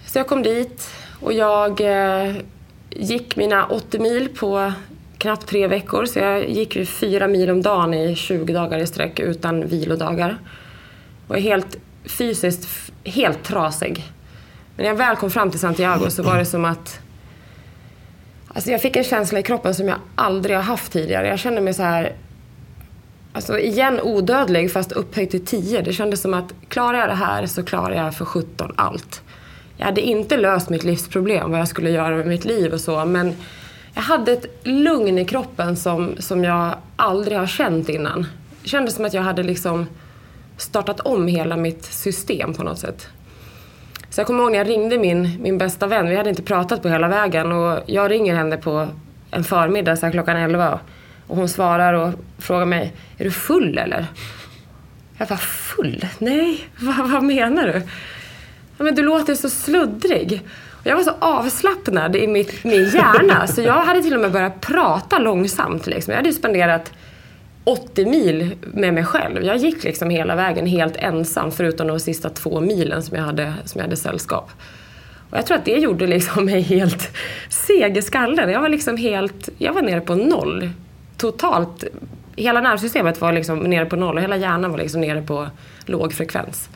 Så jag kom dit och jag eh, gick mina 80 mil på knappt tre veckor. Så jag gick ju fyra mil om dagen i 20 dagar i sträck utan vilodagar. Och var helt fysiskt helt trasig. Men när jag väl kom fram till Santiago så var det som att Alltså jag fick en känsla i kroppen som jag aldrig har haft tidigare. Jag kände mig så här Alltså igen odödlig fast upphöjd till 10. Det kändes som att klarar jag det här så klarar jag för 17 allt. Jag hade inte löst mitt livsproblem, vad jag skulle göra med mitt liv och så, men jag hade ett lugn i kroppen som, som jag aldrig har känt innan. Det kändes som att jag hade liksom startat om hela mitt system på något sätt. Så jag kommer ihåg när jag ringde min, min bästa vän, vi hade inte pratat på hela vägen och jag ringer henne på en förmiddag så klockan 11 Och hon svarar och frågar mig, är du full eller? Jag bara, full? Nej, vad, vad menar du? Ja, men du låter så sluddrig. Jag var så avslappnad i mitt, min hjärna så jag hade till och med börjat prata långsamt. Liksom. Jag hade spenderat 80 mil med mig själv. Jag gick liksom hela vägen helt ensam förutom de sista två milen som jag hade, som jag hade sällskap. Och jag tror att det gjorde liksom mig helt seg i skallen. Jag var liksom helt, jag var nere på noll. Totalt. Hela nervsystemet var liksom nere på noll och hela hjärnan var liksom nere på låg frekvens.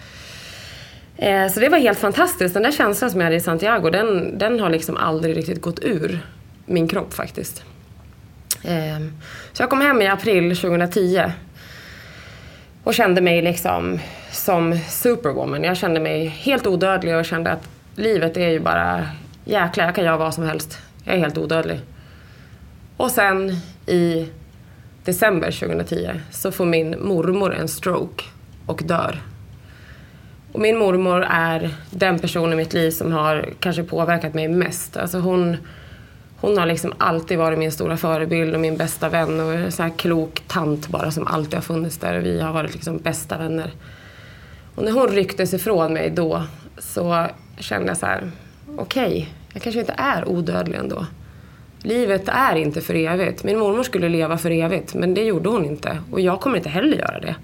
Eh, så det var helt fantastiskt. Den där känslan som jag hade i Santiago, den, den har liksom aldrig riktigt gått ur min kropp faktiskt. Ehm, så jag kom hem i april 2010 och kände mig liksom som superwoman. Jag kände mig helt odödlig och kände att livet är ju bara jäklar, jag kan göra vad som helst. Jag är helt odödlig. Och sen i december 2010 så får min mormor en stroke och dör. Och min mormor är den person i mitt liv som har kanske påverkat mig mest. Alltså hon, hon har liksom alltid varit min stora förebild och min bästa vän och en sån här klok tant bara som alltid har funnits där. Vi har varit liksom bästa vänner. Och när hon rycktes ifrån mig då så kände jag så här, okej, okay, jag kanske inte är odödlig ändå. Livet är inte för evigt. Min mormor skulle leva för evigt, men det gjorde hon inte. Och jag kommer inte heller göra det.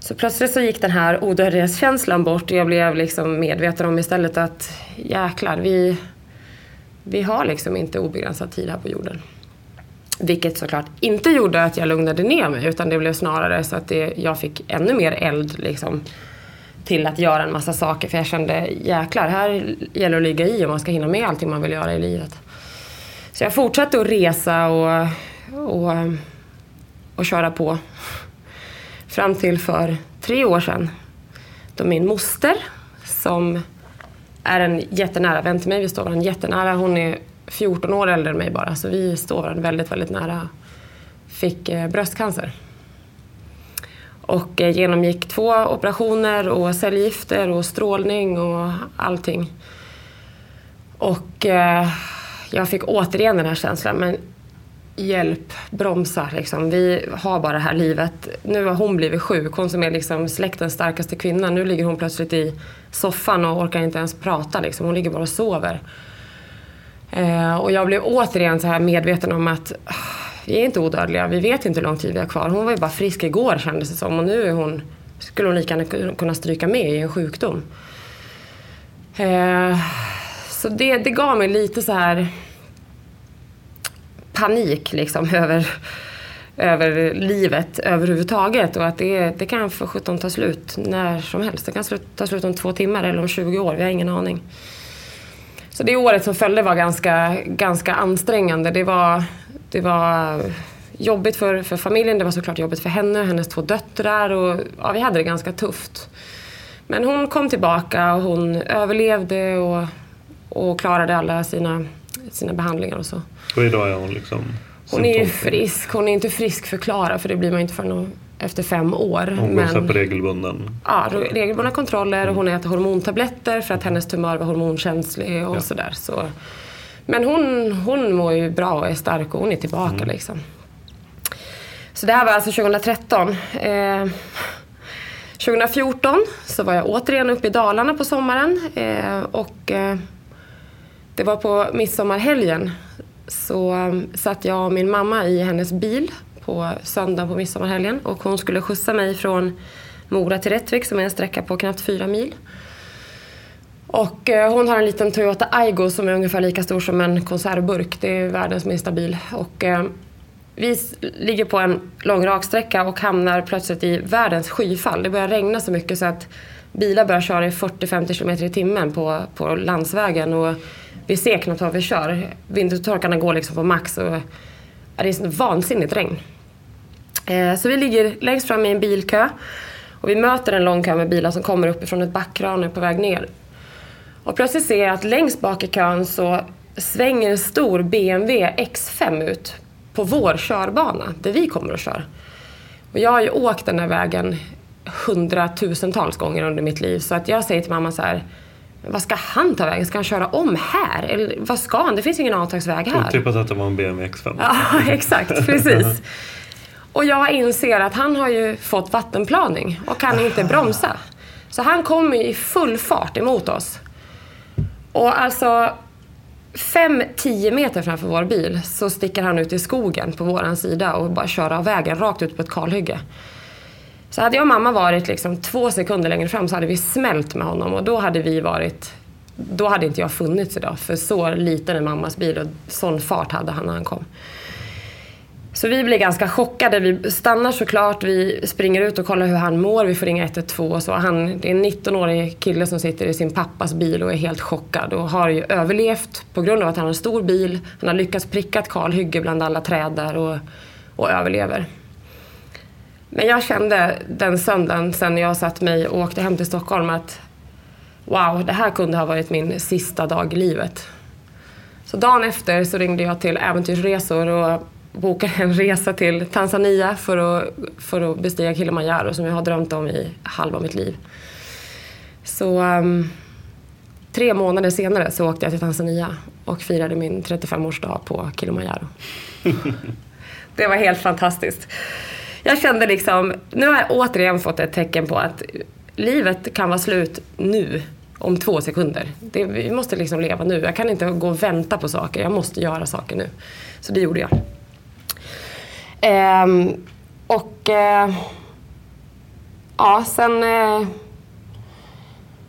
Så plötsligt så gick den här odödlighetskänslan bort och jag blev liksom medveten om istället att jäklar, vi, vi har liksom inte obegränsad tid här på jorden. Vilket såklart inte gjorde att jag lugnade ner mig utan det blev snarare så att det, jag fick ännu mer eld liksom, till att göra en massa saker. För jag kände jäklar, här gäller det att ligga i om man ska hinna med allting man vill göra i livet. Så jag fortsatte att resa och, och, och köra på. Fram till för tre år sedan. Då min moster, som är en jättenära vän till mig, vi står varandra jättenära. Hon är 14 år äldre än mig bara, så vi står varandra väldigt, väldigt nära. Fick eh, bröstcancer. Och eh, genomgick två operationer och cellgifter och strålning och allting. Och eh, jag fick återigen den här känslan, men hjälp, bromsa liksom. Vi har bara det här livet. Nu har hon blivit sjuk, hon som är liksom släktens starkaste kvinna. Nu ligger hon plötsligt i soffan och orkar inte ens prata liksom. Hon ligger bara och sover. Eh, och jag blev återigen så här medveten om att ah, vi är inte odödliga. Vi vet inte hur lång tid vi har kvar. Hon var ju bara frisk igår kändes det som och nu är hon, skulle hon lika gärna kunna stryka med i en sjukdom. Eh, så det, det gav mig lite så här panik liksom över, över livet överhuvudtaget och att det, det kan för sjutton ta slut när som helst. Det kan ta slut om två timmar eller om 20 år, vi har ingen aning. Så det året som följde var ganska, ganska ansträngande. Det var, det var jobbigt för, för familjen, det var såklart jobbigt för henne och hennes två döttrar. Och, ja, vi hade det ganska tufft. Men hon kom tillbaka och hon överlevde och, och klarade alla sina, sina behandlingar och så. Och idag är hon liksom Hon är ju frisk. Hon är inte frisk förklarad för det blir man inte förrän efter fem år. Hon går men, på regelbunden? Ja, regelbundna kontroller. Hon äter hormontabletter för att hennes tumör var hormonkänslig och ja. sådär. Så. Men hon, hon mår ju bra och är stark och hon är tillbaka mm. liksom. Så det här var alltså 2013. Eh, 2014 så var jag återigen uppe i Dalarna på sommaren. Eh, och eh, det var på midsommarhelgen så satt jag och min mamma i hennes bil på söndagen på midsommarhelgen och hon skulle skjutsa mig från Mora till Rättvik som är en sträcka på knappt fyra mil. Och eh, hon har en liten Toyota Aygo som är ungefär lika stor som en konservburk. Det är världens minsta bil. Och eh, vi ligger på en lång raksträcka och hamnar plötsligt i världens skyfall. Det börjar regna så mycket så att bilar börjar köra i 40-50 km i timmen på, på landsvägen. Och vi ser knappt vad vi kör. Vintertorkarna går liksom på max och det är sånt vansinnigt regn. Eh, så vi ligger längst fram i en bilkö och vi möter en lång kö med bilar som kommer uppifrån ett backkrane på väg ner. Och plötsligt ser jag att längst bak i kön så svänger en stor BMW X5 ut på vår körbana där vi kommer och kör. Och jag har ju åkt den här vägen hundratusentals gånger under mitt liv så att jag säger till mamma så här vad ska han ta vägen? Ska han köra om här? Eller vad ska han? Det finns ingen avtagsväg här. Otippat att det var en BMW X5. Ja, exakt. Precis. Och jag inser att han har ju fått vattenplaning och kan inte bromsa. Så han kommer i full fart emot oss. Och alltså 5-10 meter framför vår bil så sticker han ut i skogen på våran sida och bara kör av vägen rakt ut på ett kalhygge. Så hade jag och mamma varit liksom två sekunder längre fram så hade vi smält med honom och då hade vi varit då hade inte jag funnits idag för så liten är mammas bil och sån fart hade han när han kom. Så vi blir ganska chockade. Vi stannar såklart, vi springer ut och kollar hur han mår. Vi får ringa 112 och så. Han, det är en 19-årig kille som sitter i sin pappas bil och är helt chockad och har ju överlevt på grund av att han har en stor bil. Han har lyckats pricka ett kalhygge bland alla träd där och, och överlever. Men jag kände den söndagen sen jag satt mig och åkte hem till Stockholm att wow, det här kunde ha varit min sista dag i livet. Så dagen efter så ringde jag till Äventyrsresor och bokade en resa till Tanzania för att, för att bestiga Kilimanjaro som jag har drömt om i halva mitt liv. Så um, tre månader senare så åkte jag till Tanzania och firade min 35-årsdag på Kilimanjaro. det var helt fantastiskt. Jag kände liksom, nu har jag återigen fått ett tecken på att livet kan vara slut nu om två sekunder. Det, vi måste liksom leva nu. Jag kan inte gå och vänta på saker. Jag måste göra saker nu. Så det gjorde jag. Ehm, och eh, ja, sen eh,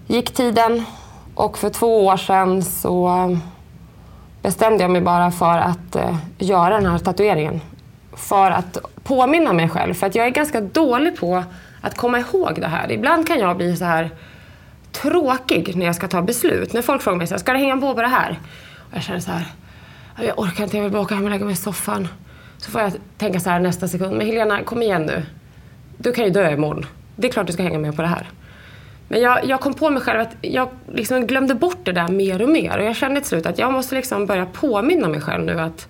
gick tiden och för två år sedan så bestämde jag mig bara för att eh, göra den här tatueringen. För att påminna mig själv. För att jag är ganska dålig på att komma ihåg det här. Ibland kan jag bli så här tråkig när jag ska ta beslut. När folk frågar mig så här, ska du hänga på på det här? Och jag känner så här, jag orkar inte, jag vill bara åka hem och lägga mig i soffan. Så får jag tänka så här nästa sekund, men Helena kom igen nu. Du kan ju dö imorgon. Det är klart du ska hänga med på det här. Men jag, jag kom på mig själv att jag liksom glömde bort det där mer och mer. Och jag kände till slut att jag måste liksom börja påminna mig själv nu att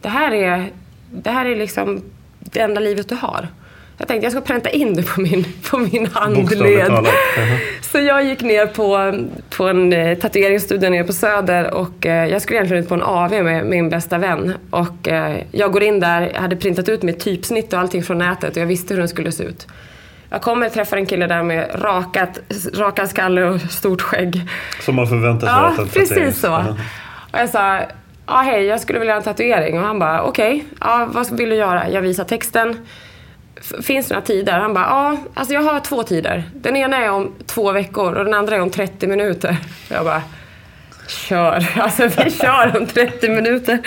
det här är, det här är liksom det enda livet du har. Jag tänkte jag ska pränta in det på min, på min handled. Så jag gick ner på, på en eh, tatueringsstudio nere på Söder och eh, jag skulle egentligen ut på en AV med min bästa vän. Och eh, jag går in där, jag hade printat ut mitt typsnitt och allting från nätet och jag visste hur den skulle se ut. Jag kommer och träffar en kille där med rakat, rakad skalle och stort skägg. Som man förväntar sig Ja, att en precis så. Och jag sa, ja hej, jag skulle vilja ha en tatuering. Och han bara, okej, okay, ah, vad vill du göra? Jag visar texten. Finns det några tider? Han bara, ja, alltså jag har två tider. Den ena är om två veckor och den andra är om 30 minuter. Jag bara, kör. Alltså vi kör om 30 minuter.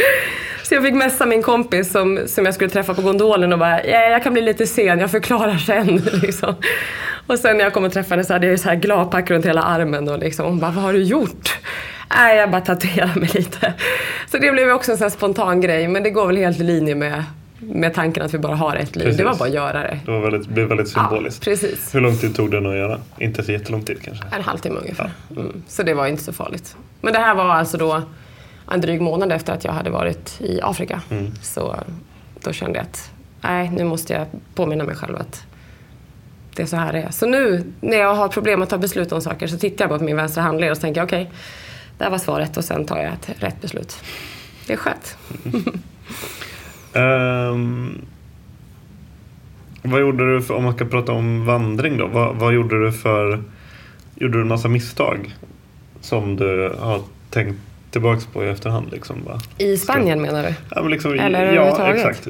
Så jag fick messa min kompis som, som jag skulle träffa på gondolen och bara, ja, jag kan bli lite sen, jag förklarar sen. Liksom. Och sen när jag kom och träffade henne så hade jag så här gladpack runt hela armen och liksom, hon bara, vad har du gjort? Nej, jag bara tatuerar mig lite. Så det blev också en sån här spontan grej, men det går väl helt i linje med, med tanken att vi bara har ett liv. Precis. Det var bara att göra det. Det var väldigt, blev väldigt symboliskt. Ja, precis. Hur lång tid tog den att göra? Inte så jättelång tid kanske? En halvtimme ungefär. Mm. Så det var inte så farligt. Men det här var alltså då en dryg månad efter att jag hade varit i Afrika. Så då kände jag att nej, nu måste jag påminna mig själv att det är så här det är. Så nu när jag har problem att ta beslut om saker så tittar jag på min vänstra handled och tänker okej, det här var svaret och sen tar jag ett rätt beslut. Det är skönt. Ehm, vad gjorde du, för, om man ska prata om vandring då, vad, vad gjorde du för, gjorde du en massa misstag som du har tänkt tillbaks på i efterhand? Liksom, va? I Spanien menar du? Ja, men liksom, Eller ja, exakt.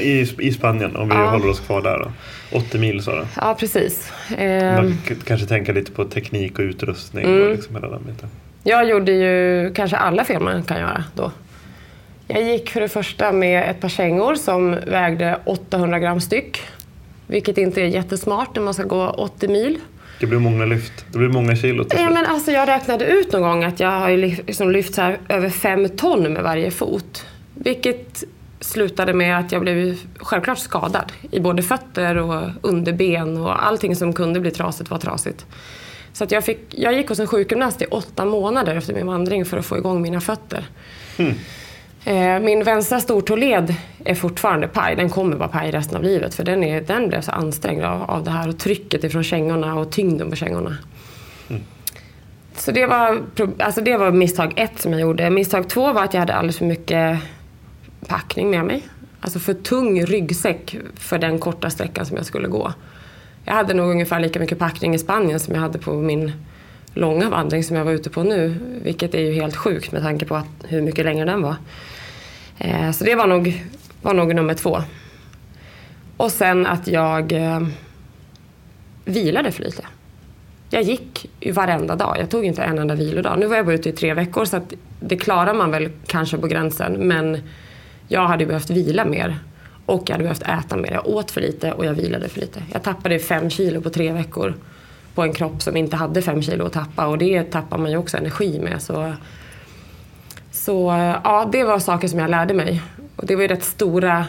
I, I Spanien, om vi Ja. håller oss kvar där då. 80 mil sa du. Ja, precis. Ehm, Man k- kanske tänka lite på teknik och utrustning Mm. och liksom hela den biten. Jag gjorde ju kanske alla fel man kan göra då. Jag gick för det första med ett par kängor som vägde 800 gram styck. Vilket inte är jättesmart när man ska gå 80 mil. Det blir många lyft. Det blir många kilo till Ja, slut. men alltså, jag räknade ut någon gång att jag har liksom lyft så över fem ton med varje fot. Vilket slutade med att jag blev självklart skadad i både fötter och underben och allting som kunde bli trasigt var trasigt. Så att jag, fick, jag gick hos en sjukgymnast i åtta månader efter min vandring för att få igång mina fötter. Eh, Min vänstra stortåled är fortfarande paj. Den kommer vara paj resten av livet för den, är, den blev så ansträngd av, av det här och trycket ifrån kängorna och tyngden på kängorna. Så det var, alltså det var misstag ett som jag gjorde. Misstag två var att jag hade alldeles för mycket packning med mig. Alltså för tung ryggsäck för den korta sträckan som jag skulle gå. Jag hade nog ungefär lika mycket packning i Spanien som jag hade på min långa vandring som jag var ute på nu. Vilket är ju helt sjukt med tanke på att, hur mycket längre den var. Eh, så det var nog, var nog nummer två. Och sen att jag eh, vilade för lite. Jag gick ju varenda dag. Jag tog inte en enda vilodag. Nu var jag bara ute i tre veckor så att det klarar man väl kanske på gränsen. Men jag hade behövt vila mer. Och jag hade behövt äta mer. Jag åt för lite och jag vilade för lite. Jag tappade fem kilo på tre veckor. På en kropp som inte hade fem kilo att tappa. Och det tappar man ju också energi med. Så, så ja, det var saker som jag lärde mig. Och det var ju rätt stora,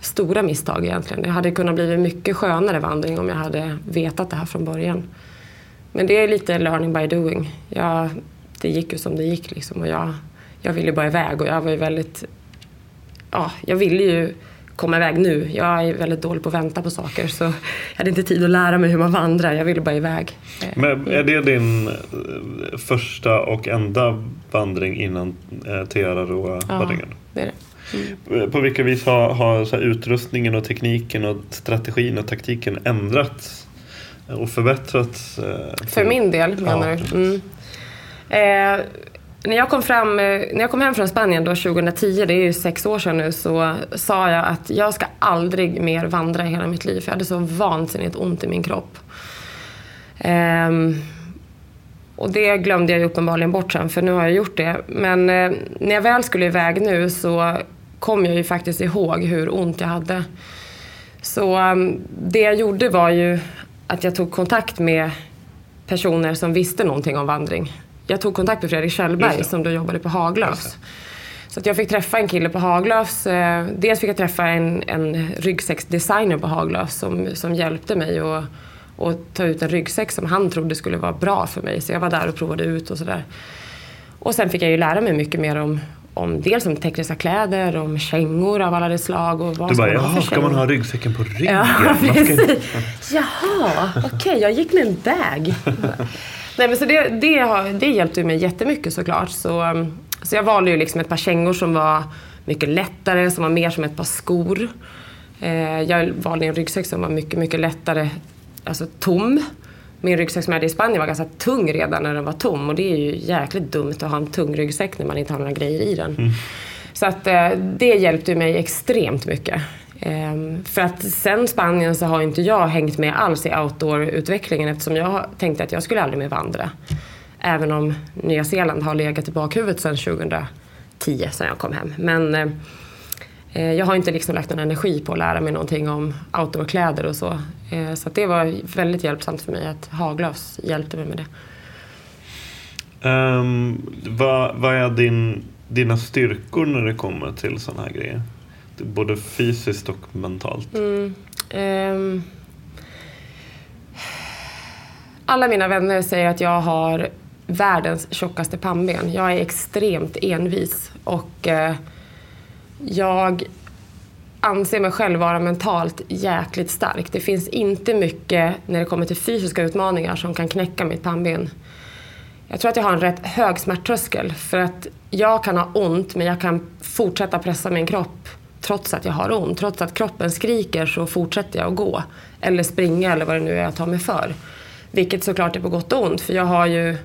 stora misstag egentligen. Det hade kunnat bli mycket skönare vandring om jag hade vetat det här från början. Men det är lite learning by doing. Jag, det gick ju som det gick liksom och jag, jag ville bara iväg och jag var ju väldigt... Ja, jag ville ju komma iväg nu. Jag är väldigt dålig på att vänta på saker så jag hade inte tid att lära mig hur man vandrar. Jag ville bara iväg. Men är det din eh, första och enda vandring innan eh, Tiararoa-vandringen? Ja, det är det. Mm. På vilka vis har, har utrustningen och tekniken och strategin och taktiken ändrats och förbättrats? Eh, För min del menar ja. du? Mm. Eh, när, jag kom fram, eh, när jag kom hem från Spanien då 2010, det är ju sex år sedan nu, så sa jag att jag ska aldrig mer vandra i hela mitt liv. För jag hade så vansinnigt ont i min kropp. Um, och det glömde jag ju uppenbarligen bort sen, för nu har jag gjort det. Men uh, när jag väl skulle iväg nu så kom jag ju faktiskt ihåg hur ont jag hade. Så um, det jag gjorde var ju att jag tog kontakt med personer som visste någonting om vandring. Jag tog kontakt med Fredrik Kjellberg som då jobbade på Haglöfs. Så att jag fick träffa en kille på Haglöfs. Eh, dels fick jag träffa en, en ryggsäcksdesigner på Haglöfs som, som hjälpte mig att och ta ut en ryggsäck som han trodde skulle vara bra för mig. Så jag var där och provade ut och sådär. Och sen fick jag ju lära mig mycket mer om om dels om tekniska kläder, om kängor av alla de slag. Och vad du bara, jaha, ska man ha ryggsäcken på ryggen? Ja, precis. Jaha, okej, okay, jag gick med en bag. Nej, men så det, det, det hjälpte mig jättemycket såklart. Så, så jag valde ju liksom ett par kängor som var mycket lättare, som var mer som ett par skor. Eh, jag valde en ryggsäck som var mycket, mycket lättare, alltså tom min ryggsäck som jag hade i Spanien var ganska tung redan när den var tom och det är ju jäkligt dumt att ha en tung ryggsäck när man inte har några grejer i den. Mm. Så att eh, det hjälpte mig extremt mycket. Ehm, för att sen Spanien så har inte jag hängt med alls i outdoor-utvecklingen eftersom jag tänkte att jag skulle aldrig mer vandra. Även om Nya Zeeland har legat i bakhuvudet sedan 2010, sedan jag kom hem. Men eh, jag har inte liksom lagt någon energi på att lära mig någonting om outdoorkläder och så. Eh, så det var väldigt hjälpsamt för mig att Haglöfs hjälpte mig med det. Um, vad, vad är din, dina styrkor när det kommer till sådana här grejer? Både fysiskt och mentalt. Mm, um, alla mina vänner säger att jag har världens tjockaste pannben. Jag är extremt envis och eh, jag anser mig själv vara mentalt jäkligt stark. Det finns inte mycket när det kommer till fysiska utmaningar som kan knäcka mitt pannben. Jag tror att jag har en rätt hög smärttröskel för att jag kan ha ont men jag kan fortsätta pressa min kropp trots att jag har ont. Trots att kroppen skriker så fortsätter jag att gå. Eller springa eller vad det nu är jag tar mig för. Vilket såklart är på gott och ont för jag har ju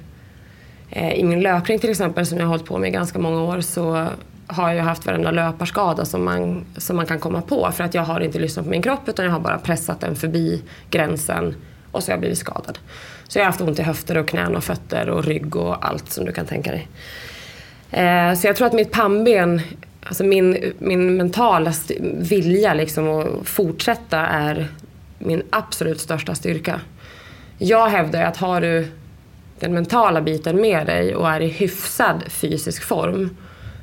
eh, i min löpning till exempel som jag har hållit på med i ganska många år så har jag haft varenda löparskada som man, som man kan komma på. För att jag har inte lyssnat på min kropp utan jag har bara pressat den förbi gränsen och så har jag blivit skadad. Så jag har haft ont i höfter och knän och fötter och rygg och allt som du kan tänka dig. Eh, så jag tror att mitt pannben, alltså min, min mentala vilja liksom att fortsätta är min absolut största styrka. Jag hävdar att har du den mentala biten med dig och är i hyfsad fysisk form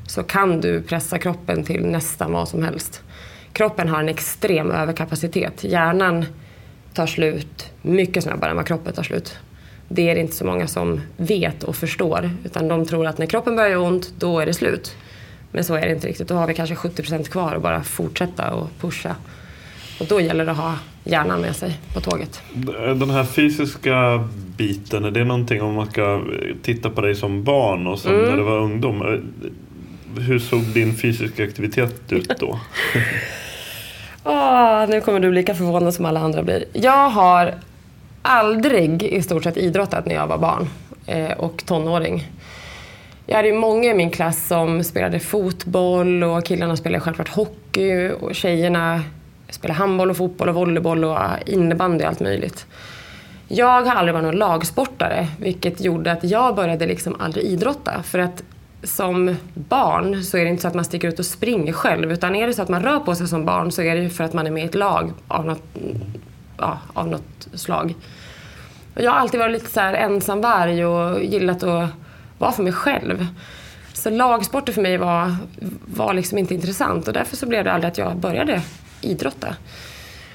så kan du pressa kroppen till nästan vad som helst. Kroppen har en extrem överkapacitet. Hjärnan tar slut mycket snabbare än vad kroppen tar slut. Det är det inte så många som vet och förstår. Utan de tror att när kroppen börjar göra ont, då är det slut. Men så är det inte riktigt. Då har vi kanske 70% kvar och bara fortsätta och pusha. Och då gäller det att ha hjärnan med sig på tåget. Den här fysiska biten, är det någonting om man ska titta på dig som barn och som mm. när du var ungdom? Hur såg din fysiska aktivitet ut då? oh, nu kommer du bli lika förvånad som alla andra blir. Jag har aldrig i stort sett idrottat när jag var barn eh, och tonåring. Jag hade ju många i min klass som spelade fotboll och killarna spelade självklart hockey och tjejerna spelade handboll och fotboll och volleyboll och äh, innebandy och allt möjligt. Jag har aldrig varit någon lagsportare vilket gjorde att jag började liksom aldrig idrotta. För att som barn så är det inte så att man sticker ut och springer själv utan är det så att man rör på sig som barn så är det ju för att man är med i ett lag av något, ja, av något slag. Jag har alltid varit lite så här ensamvarg och gillat att vara för mig själv. Så lagsporter för mig var, var liksom inte intressant och därför så blev det aldrig att jag började idrotta.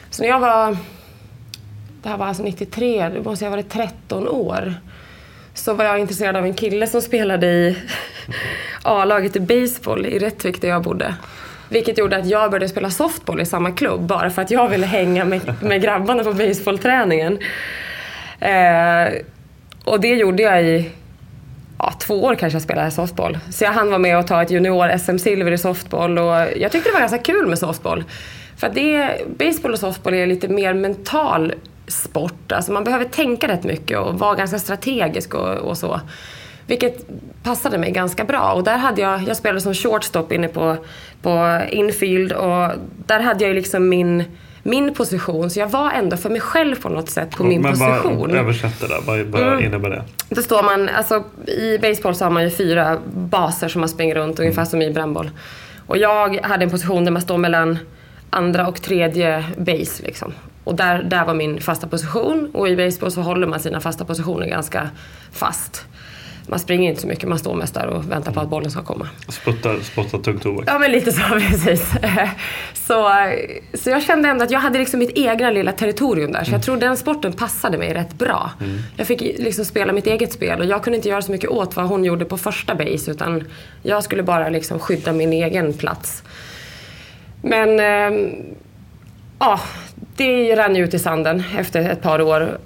Så när jag var, det här var alltså 93, då måste jag ha varit 13 år. Så var jag intresserad av en kille som spelade i A-laget i baseball i Rättvik där jag bodde. Vilket gjorde att jag började spela softball i samma klubb bara för att jag ville hänga med, med grabbarna på baseballträningen. Eh, och det gjorde jag i ja, två år kanske jag spelade softball. Så jag hann vara med och ta ett junior-SM-silver i softball och jag tyckte det var ganska kul med softball. För att det, baseball och softball är lite mer mental sport. Alltså man behöver tänka rätt mycket och vara ganska strategisk och, och så. Vilket passade mig ganska bra. Och där hade jag, jag spelade som shortstop inne på, på infield och där hade jag liksom min, min position. Så jag var ändå för mig själv på något sätt på min Men position. Men översätt det där, vad, vad mm. innebär det? Då står man, alltså i baseball så har man ju fyra baser som man springer runt, mm. ungefär som i brännboll. Och jag hade en position där man står mellan andra och tredje base liksom. Och där, där var min fasta position och i baseball så håller man sina fasta positioner ganska fast. Man springer inte så mycket, man står mest där och väntar på att bollen ska komma. Spottar, spottar tung tobak? Ja, men lite så precis. Så, så jag kände ändå att jag hade liksom mitt egna lilla territorium där. Så jag mm. tror den sporten passade mig rätt bra. Mm. Jag fick liksom spela mitt eget spel och jag kunde inte göra så mycket åt vad hon gjorde på första base utan jag skulle bara liksom skydda min egen plats. Men eh, ja, det rann ut i sanden efter ett par år.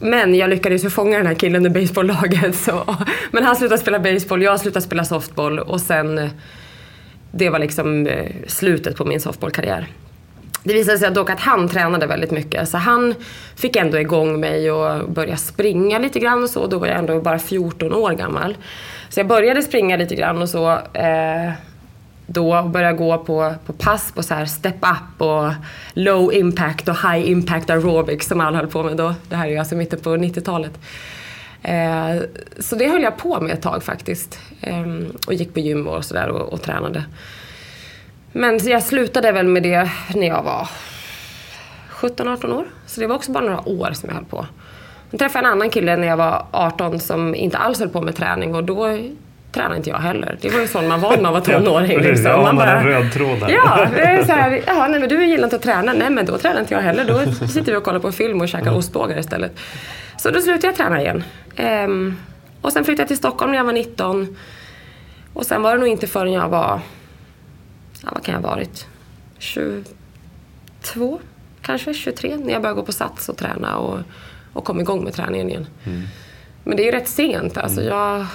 Men jag lyckades ju fånga den här killen i baseballlaget. Så. Men han slutade spela baseball, jag slutade spela softball och sen det var liksom eh, slutet på min softballkarriär. Det visade sig dock att han tränade väldigt mycket så han fick ändå igång mig och börja springa lite grann och så. Då var jag ändå bara 14 år gammal. Så jag började springa lite grann och så. Eh, då och började gå på, på pass på så här step up och low impact och high impact aerobics som alla höll på med då. Det här är ju alltså mitten på 90-talet. Eh, så det höll jag på med ett tag faktiskt. Eh, och gick på gym och sådär och, och tränade. Men jag slutade väl med det när jag var 17-18 år. Så det var också bara några år som jag höll på. Sen träffade jag en annan kille när jag var 18 som inte alls höll på med träning och då tränade inte jag heller. Det var ju sån man var när man var tonåring. Liksom. Ja, man bara, röd tråd där. Ja, det är så här, ja, nej, men du gillar inte att träna. Nej, men då tränar inte jag heller. Då sitter vi och kollar på film och käkar mm. ostbågar istället. Så då slutade jag träna igen. Ehm, och sen flyttade jag till Stockholm när jag var 19. Och sen var det nog inte förrän jag var, ja, vad kan jag ha varit? 22, kanske 23, när jag började gå på Sats och träna och, och kom igång med träningen igen. Mm. Men det är ju rätt sent. Alltså mm. jag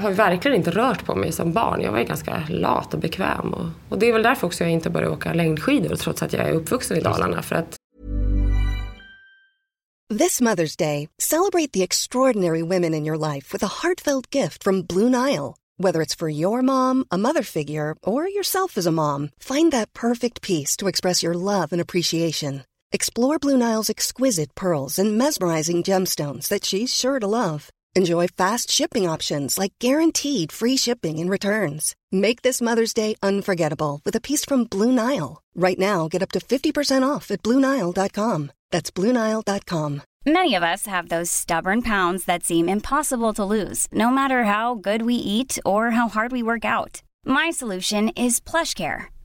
har verkligen inte rört på mig som barn. Jag var ju ganska lat och bekväm. Och, och det är väl därför också jag inte började åka längdskidor trots att jag är uppvuxen i Dalarna. För att... This Mother's Day, celebrate the extraordinary women in your life with a heartfelt gift from Blue Nile. Whether it's for your mom, a mother figure, or yourself as a mom, find that perfect piece to express your love and appreciation. Explore Blue Nile's exquisite pearls and mesmerizing gemstones that she's sure to love. Enjoy fast shipping options like guaranteed free shipping and returns. Make this Mother's Day unforgettable with a piece from Blue Nile. Right now, get up to 50% off at BlueNile.com. That's BlueNile.com. Many of us have those stubborn pounds that seem impossible to lose, no matter how good we eat or how hard we work out. My solution is PlushCare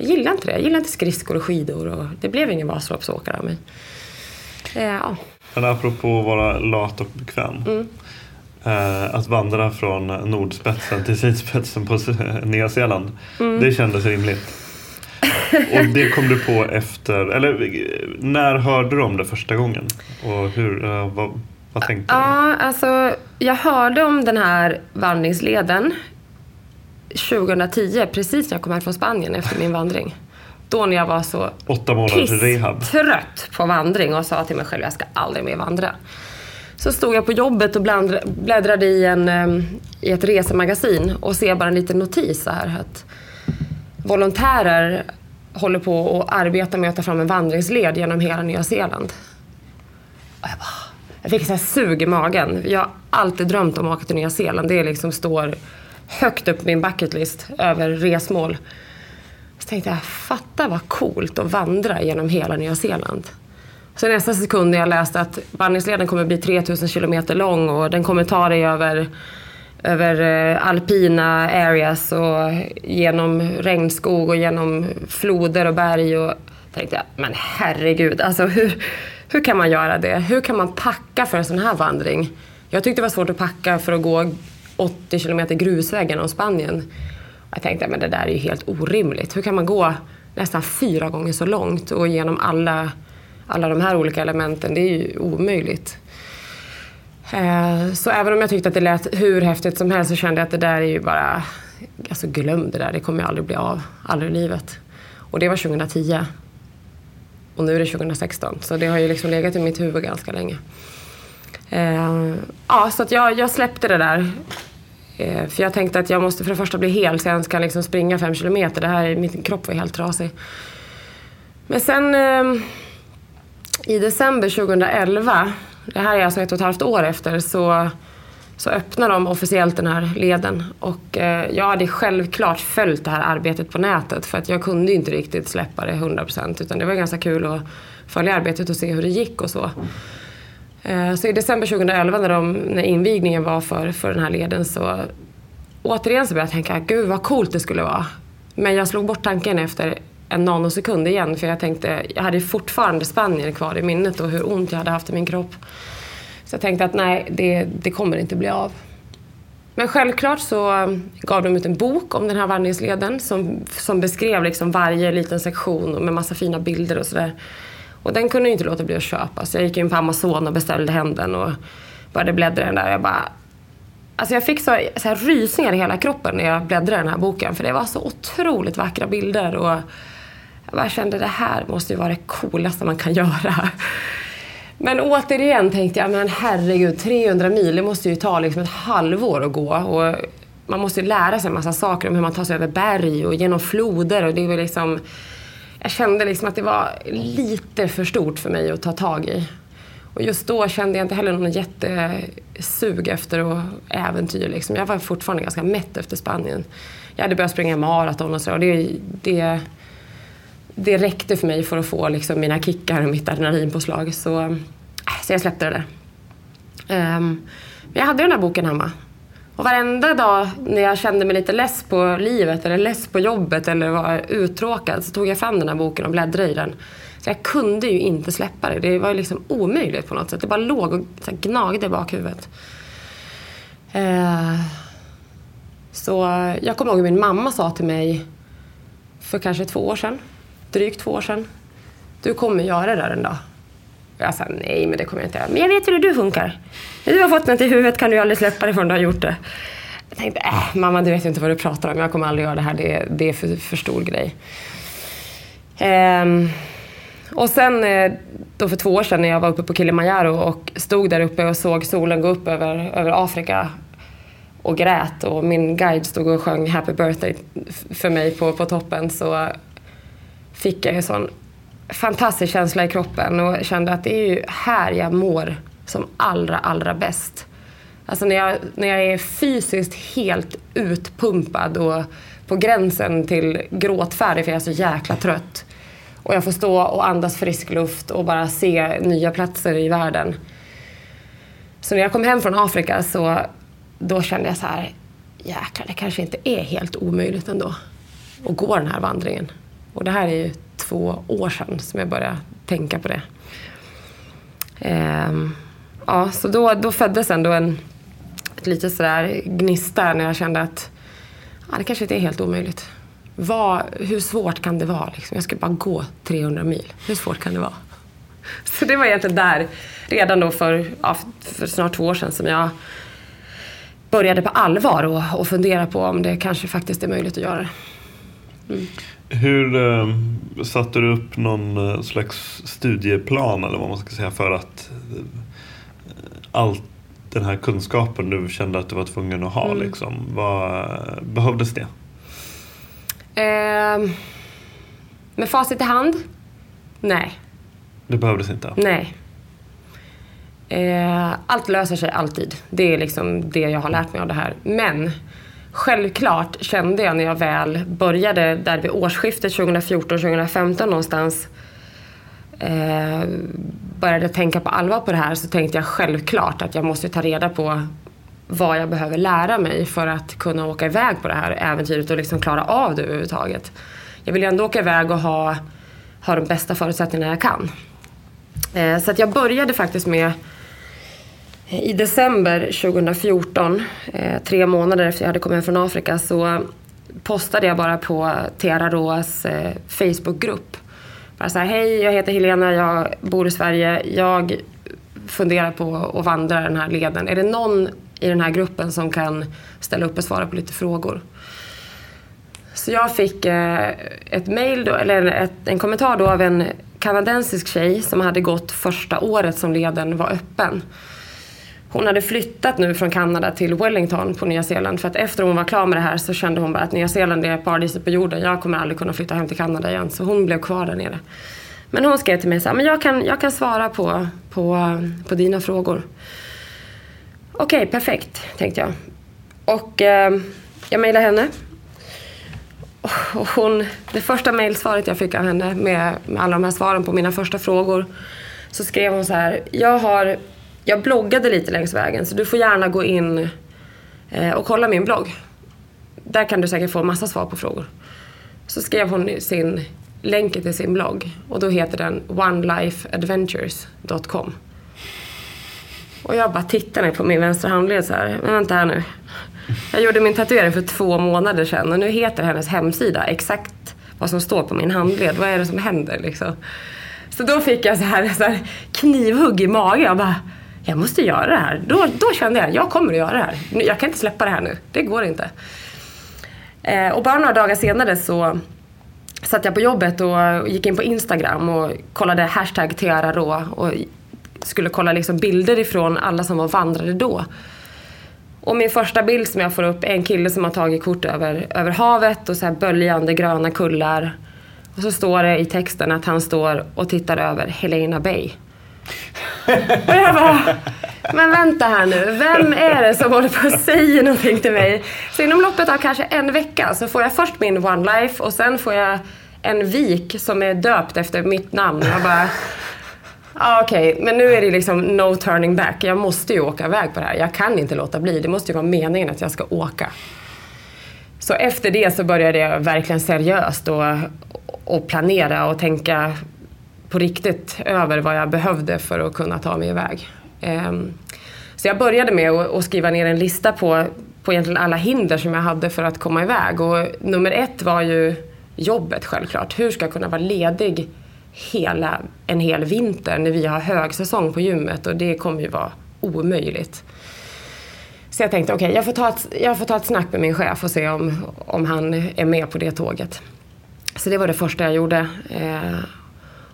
Jag gillar inte det. Jag gillar inte skridskor och skidor och det blev ingen Vasaloppsåkare av mig. Eh, Ja. Men apropå att vara lat och bekväm. Mm. Eh, att vandra från nordspetsen till sydspetsen på Nya Zeeland. Mm. Det kändes rimligt. Och det kom du på efter, eller när hörde du om det första gången? Och hur, eh, vad, vad tänkte du? Ja, alltså jag hörde om den här vandringsleden 2010, precis när jag kom hem från Spanien efter min vandring. Då när jag var så Åtta månaders rehab. trött på vandring och sa till mig själv jag ska aldrig mer vandra. Så stod jag på jobbet och bläddrade i, en, em, i ett resemagasin och ser bara en liten notis så här att volontärer håller på och arbetar med att ta fram en vandringsled genom hela Nya Zeeland. Och jag, bara, jag fick så här sug i magen. Jag har alltid drömt om att åka till Nya Zeeland. Det liksom står högt upp på min bucketlist över resmål. Så tänkte jag, fatta vad coolt att vandra genom hela Nya Zeeland. Så nästa sekund när jag läste att vandringsleden kommer bli 3000 kilometer lång och den kommer ta dig över, över eh, alpina areas och genom regnskog och genom floder och berg. Och tänkte jag, men herregud, alltså hur, hur kan man göra det? Hur kan man packa för en sån här vandring? Jag tyckte det var svårt att packa för att gå 80 kilometer grusväg genom Spanien. Jag tänkte, men det där är ju helt orimligt. Hur kan man gå nästan fyra gånger så långt och genom alla, alla de här olika elementen? Det är ju omöjligt. Eh, så även om jag tyckte att det lät hur häftigt som helst så kände jag att det där är ju bara... Alltså glöm det där, det kommer ju aldrig bli av. Aldrig i livet. Och det var 2010. Och nu är det 2016. Så det har ju liksom legat i mitt huvud ganska länge. Eh, ja, så att jag, jag släppte det där. Eh, för jag tänkte att jag måste för det första bli hel så jag ens kan liksom springa fem kilometer. Det här, min kropp var helt trasig. Men sen ehm, i december 2011, det här är alltså ett och ett halvt år efter, så, så öppnar de officiellt den här leden. Och eh, jag hade självklart följt det här arbetet på nätet för att jag kunde ju inte riktigt släppa det 100% utan det var ganska kul att följa arbetet och se hur det gick och så. Eh, så i december 2011 när, de, när invigningen var för, för den här leden så återigen så började jag tänka, gud vad coolt det skulle vara. Men jag slog bort tanken efter en nanosekund igen för jag tänkte, jag hade fortfarande Spanien kvar i minnet och hur ont jag hade haft i min kropp. Så jag tänkte att nej, det, det kommer inte bli av. Men självklart så eh, gav de ut en bok om den här vandringsleden som, som beskrev liksom varje liten sektion med massa fina bilder och sådär. Och den kunde jag inte låta bli att köpa. Så jag gick in på Amazon och beställde hem den och började bläddra i den där. Jag bara... Alltså jag fick så, så här rysningar i hela kroppen när jag bläddrade i den här boken. För det var så otroligt vackra bilder. Och jag bara kände det här måste ju vara det coolaste man kan göra. Men återigen tänkte jag, men herregud, 300 mil, det måste ju ta liksom ett halvår att gå. Och man måste ju lära sig en massa saker om hur man tar sig över berg och genom floder. Och det var liksom, jag kände liksom att det var lite för stort för mig att ta tag i. Och just då kände jag inte heller någon jättesug efter äventyr. Liksom. Jag var fortfarande ganska mätt efter Spanien. Jag hade börjat springa maraton och så. Och det, det, det räckte för mig för att få liksom, mina kickar och mitt adrenalinpåslag. Så, så jag släppte det där. Um, men jag hade den här boken hemma. Och varenda dag när jag kände mig lite less på livet eller less på jobbet eller var uttråkad så tog jag fram den här boken och bläddrade i den. Så jag kunde ju inte släppa det. Det var ju liksom omöjligt på något sätt. Det bara låg och så gnagde i bakhuvudet. Eh, så jag kommer ihåg hur min mamma sa till mig för kanske två år sedan, drygt två år sedan. Du kommer göra det där en dag. Jag sa nej, men det kommer jag inte göra. Men jag vet hur du funkar. När du har fått något i huvudet kan du ju aldrig släppa det förrän du har gjort det. Jag tänkte, äh, mamma du vet ju inte vad du pratar om. Jag kommer aldrig göra det här. Det, det är för, för stor grej. Ehm, och sen eh, då för två år sedan när jag var uppe på Kilimanjaro och stod där uppe och såg solen gå upp över, över Afrika och grät och min guide stod och sjöng Happy birthday för mig på, på toppen så fick jag en sån fantastisk känsla i kroppen och kände att det är ju här jag mår som allra, allra bäst. Alltså när jag, när jag är fysiskt helt utpumpad och på gränsen till gråtfärdig för jag är så jäkla trött. Och jag får stå och andas frisk luft och bara se nya platser i världen. Så när jag kom hem från Afrika så då kände jag så här, jäklar det kanske inte är helt omöjligt ändå att gå den här vandringen. Och det här är ju två år sedan som jag började tänka på det. Ehm, ja, så då, då föddes ändå en ett sådär gnista när jag kände att ja, det kanske inte är helt omöjligt. Vad, hur svårt kan det vara? Liksom? Jag ska bara gå 300 mil. Hur svårt kan det vara? Så det var egentligen där, redan då för, ja, för snart två år sedan, som jag började på allvar och, och fundera på om det kanske faktiskt är möjligt att göra det. Mm. Hur eh, satte du upp någon eh, slags studieplan eller vad man ska säga för att eh, allt den här kunskapen du kände att du var tvungen att ha? Mm. Liksom. Vad, behövdes det? Eh, med facit i hand? Nej. Det behövdes inte? Nej. Eh, allt löser sig alltid. Det är liksom det jag har lärt mig av det här. Men självklart kände jag när jag väl började där vid årsskiftet 2014-2015 någonstans eh, började tänka på allvar på det här så tänkte jag självklart att jag måste ta reda på vad jag behöver lära mig för att kunna åka iväg på det här äventyret och liksom klara av det överhuvudtaget. Jag vill ju ändå åka iväg och ha, ha de bästa förutsättningarna jag kan. Eh, så att jag började faktiskt med Eh, i december 2014, eh, tre månader efter jag hade kommit hem från Afrika, så postade jag bara på Tera Roas eh, Facebookgrupp. Bara så här, hej jag heter Helena, jag bor i Sverige, jag funderar på att vandra den här leden. Är det någon i den här gruppen som kan ställa upp och svara på lite frågor? Så jag fick ett mail, då, eller ett, en kommentar då av en kanadensisk tjej som hade gått första året som leden var öppen. Hon hade flyttat nu från Kanada till Wellington på Nya Zeeland för att efter hon var klar med det här så kände hon bara att Nya Zeeland är paradiset på jorden. Jag kommer aldrig kunna flytta hem till Kanada igen. Så hon blev kvar där nere. Men hon skrev till mig så här, men jag kan, jag kan svara på, på, på dina frågor. Okej, okay, perfekt, tänkte jag. Och eh, jag mejlade henne. Och hon, det första mejlsvaret jag fick av henne med, med alla de här svaren på mina första frågor så skrev hon så här, jag har jag bloggade lite längs vägen så du får gärna gå in eh, och kolla min blogg. Där kan du säkert få massa svar på frågor. Så skrev hon sin länken till sin blogg och då heter den onelifeadventures.com. Och jag bara tittar ner på min vänstra handled så här, men vänta här nu. Jag gjorde min tatuering för två månader sedan och nu heter hennes hemsida exakt vad som står på min handled. Vad är det som händer liksom? Så då fick jag så här, så här knivhugg i magen. Jag bara, jag måste göra det här. Då, då kände jag, jag kommer att göra det här. Jag kan inte släppa det här nu. Det går inte. Eh, och bara några dagar senare så satt jag på jobbet och gick in på Instagram och kollade hashtag Tiararå och skulle kolla liksom bilder ifrån alla som var vandrade då. Och min första bild som jag får upp är en kille som har tagit kort över, över havet och så här böljande gröna kullar. Och så står det i texten att han står och tittar över Helena Bay. Och jag bara, men vänta här nu, vem är det som håller på att säga någonting till mig? Så inom loppet av kanske en vecka så får jag först min One Life och sen får jag en vik som är döpt efter mitt namn. Jag bara, ah, okej, okay. men nu är det liksom no turning back. Jag måste ju åka iväg på det här. Jag kan inte låta bli. Det måste ju vara meningen att jag ska åka. Så efter det så började jag verkligen seriöst och, och planera och tänka på riktigt över vad jag behövde för att kunna ta mig iväg. Ehm, så jag började med att skriva ner en lista på, på egentligen alla hinder som jag hade för att komma iväg. Och nummer ett var ju jobbet självklart. Hur ska jag kunna vara ledig hela, en hel vinter när vi har högsäsong på gymmet och det kommer ju vara omöjligt. Så jag tänkte okej, okay, jag, får ta ett, jag får ta ett snack med min chef och se om, om han är med på det tåget. Så det var det första jag gjorde. Eh,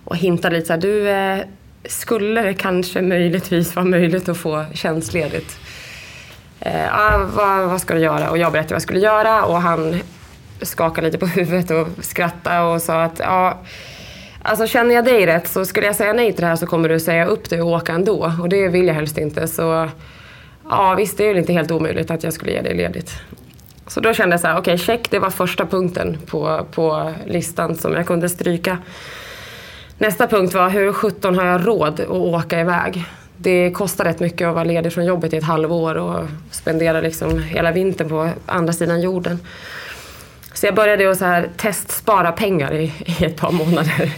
och hintade lite såhär, du, eh, skulle det kanske möjligtvis vara möjligt att få tjänstledigt. Eh, ah, vad, vad ska du göra? Och jag berättade vad jag skulle göra och han skakade lite på huvudet och skrattade och sa att ja, alltså känner jag dig rätt så skulle jag säga nej till det här så kommer du säga upp dig och åka ändå. Och det vill jag helst inte. Så ja, visst, det är väl inte helt omöjligt att jag skulle ge dig ledigt. Så då kände jag så här, okej, okay, check, det var första punkten på, på listan som jag kunde stryka. Nästa punkt var, hur sjutton har jag råd att åka iväg? Det kostar rätt mycket att vara ledig från jobbet i ett halvår och spendera liksom hela vintern på andra sidan jorden. Så jag började att så här testspara pengar i, i ett par månader.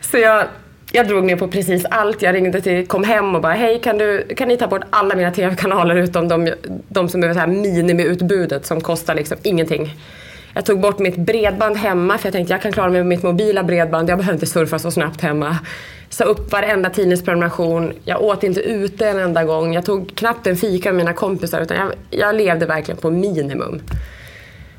Så jag, jag drog ner på precis allt. Jag ringde till kom hem och bara hej kan, du, kan ni ta bort alla mina tv-kanaler utom de, de som är så här minimiutbudet som kostar liksom ingenting. Jag tog bort mitt bredband hemma för jag tänkte jag kan klara mig med mitt mobila bredband. Jag behöver inte surfa så snabbt hemma. Sa upp varenda tidningsprenumeration. Jag åt inte ute en enda gång. Jag tog knappt en fika med mina kompisar utan jag, jag levde verkligen på minimum.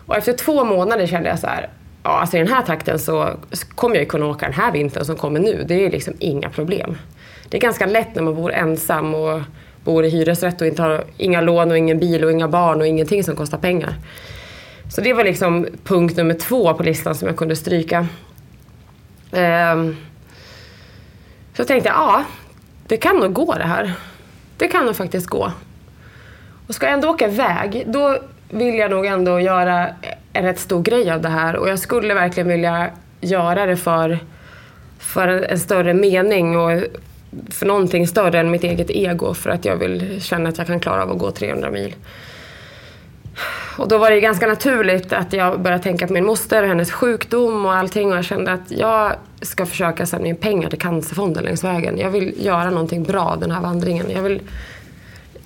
Och efter två månader kände jag så här, ja alltså i den här takten så kommer jag ju kunna åka den här vintern som kommer nu. Det är liksom inga problem. Det är ganska lätt när man bor ensam och bor i hyresrätt och inte har inga lån och ingen bil och inga barn och ingenting som kostar pengar. Så det var liksom punkt nummer två på listan som jag kunde stryka. Um, så tänkte jag, ja, det kan nog gå det här. Det kan nog faktiskt gå. Och ska jag ändå åka iväg, då vill jag nog ändå göra en rätt stor grej av det här. Och jag skulle verkligen vilja göra det för, för en större mening och för någonting större än mitt eget ego. För att jag vill känna att jag kan klara av att gå 300 mil. Och då var det ganska naturligt att jag började tänka på min moster och hennes sjukdom och allting. Och jag kände att jag ska försöka samla in pengar till Cancerfonden längs vägen. Jag vill göra någonting bra den här vandringen. Jag vill,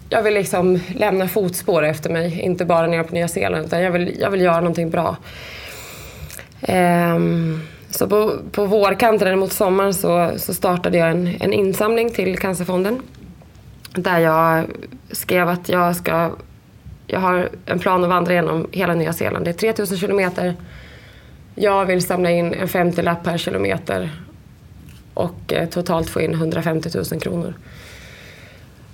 jag vill liksom lämna fotspår efter mig. Inte bara nere på Nya Zeeland utan jag vill, jag vill göra någonting bra. Um, så på, på vårkanten mot sommaren så, så startade jag en, en insamling till Cancerfonden. Där jag skrev att jag ska jag har en plan att vandra genom hela Nya Zeeland. Det är 3000 kilometer. Jag vill samla in en 50-lapp per kilometer och eh, totalt få in 150 000 kronor.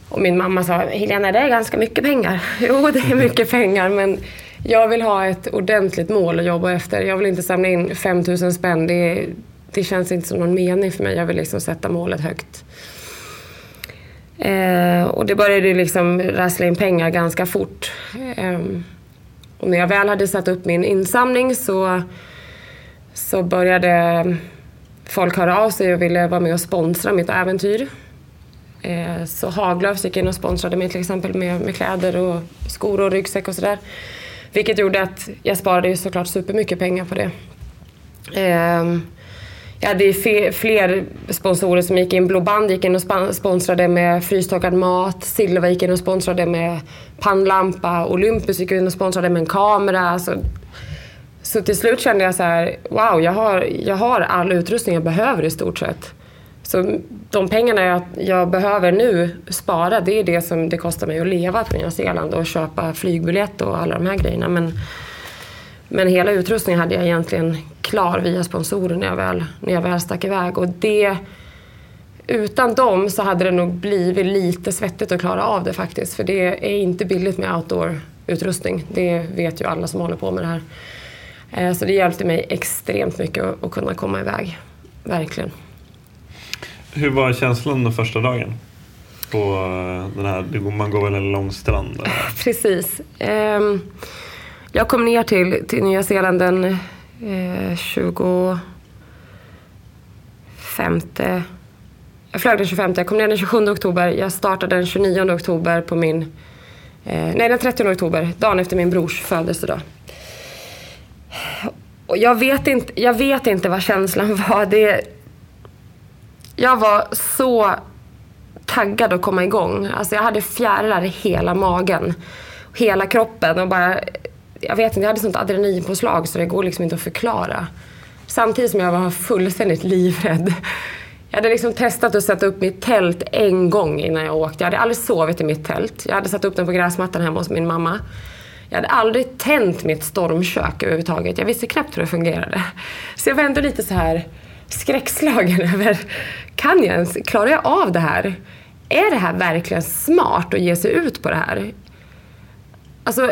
Och min mamma sa, Helena det är ganska mycket pengar. Jo, det är mycket pengar men jag vill ha ett ordentligt mål att jobba efter. Jag vill inte samla in 5 000 spänn. Det, det känns inte som någon mening för mig. Jag vill liksom sätta målet högt. Eh, och det började liksom rassla in pengar ganska fort. Eh, och när jag väl hade satt upp min insamling så, så började folk höra av sig och ville vara med och sponsra mitt äventyr. Eh, så Haglöfs gick in och sponsrade mig till exempel med, med kläder och skor och ryggsäck och sådär. Vilket gjorde att jag sparade ju såklart supermycket pengar på det. Ehm, jag hade fler sponsorer som gick in. Blå band gick in och sponsrade med frystorkad mat. Silva gick in och sponsrade med pannlampa. Olympus gick in och sponsrade med en kamera. Så, så till slut kände jag så här, wow, jag har, jag har all utrustning jag behöver i stort sett. Så de pengarna jag, jag, behöver nu spara, det är det som det kostar mig att leva på Nya Zeeland och köpa flygbiljett och alla de här grejerna. Men, men hela utrustningen hade jag egentligen klar via sponsorer när jag väl, när jag väl stack iväg. Och det, utan dem så hade det nog blivit lite svettigt att klara av det faktiskt. För det är inte billigt med outdoor-utrustning. Det vet ju alla som håller på med det här. Eh, så det hjälpte mig extremt mycket att kunna komma iväg. Verkligen. Hur var känslan den första dagen? På eh, den här, man går väl en lång strand? Precis. Ehm, jag kom ner till, till Nya Zeeland den Eh, 25... Jag flög den 25, jag kom ner den 27 oktober. Jag startade den 29 oktober på min... Eh, nej, den 30 oktober, dagen efter min brors födelsedag. Och jag vet inte, jag vet inte vad känslan var. Det, jag var så taggad att komma igång. Alltså jag hade fjärilar i hela magen. Hela kroppen och bara jag vet inte, jag hade sånt adrenalinpåslag så det går liksom inte att förklara. Samtidigt som jag var fullständigt livrädd. Jag hade liksom testat att sätta upp mitt tält en gång innan jag åkte. Jag hade aldrig sovit i mitt tält. Jag hade satt upp den på gräsmattan hemma hos min mamma. Jag hade aldrig tänt mitt stormkök överhuvudtaget. Jag visste knappt hur det fungerade. Så jag var ändå lite så här skräckslagen över kan jag ens, klarar jag av det här? Är det här verkligen smart att ge sig ut på det här? Alltså,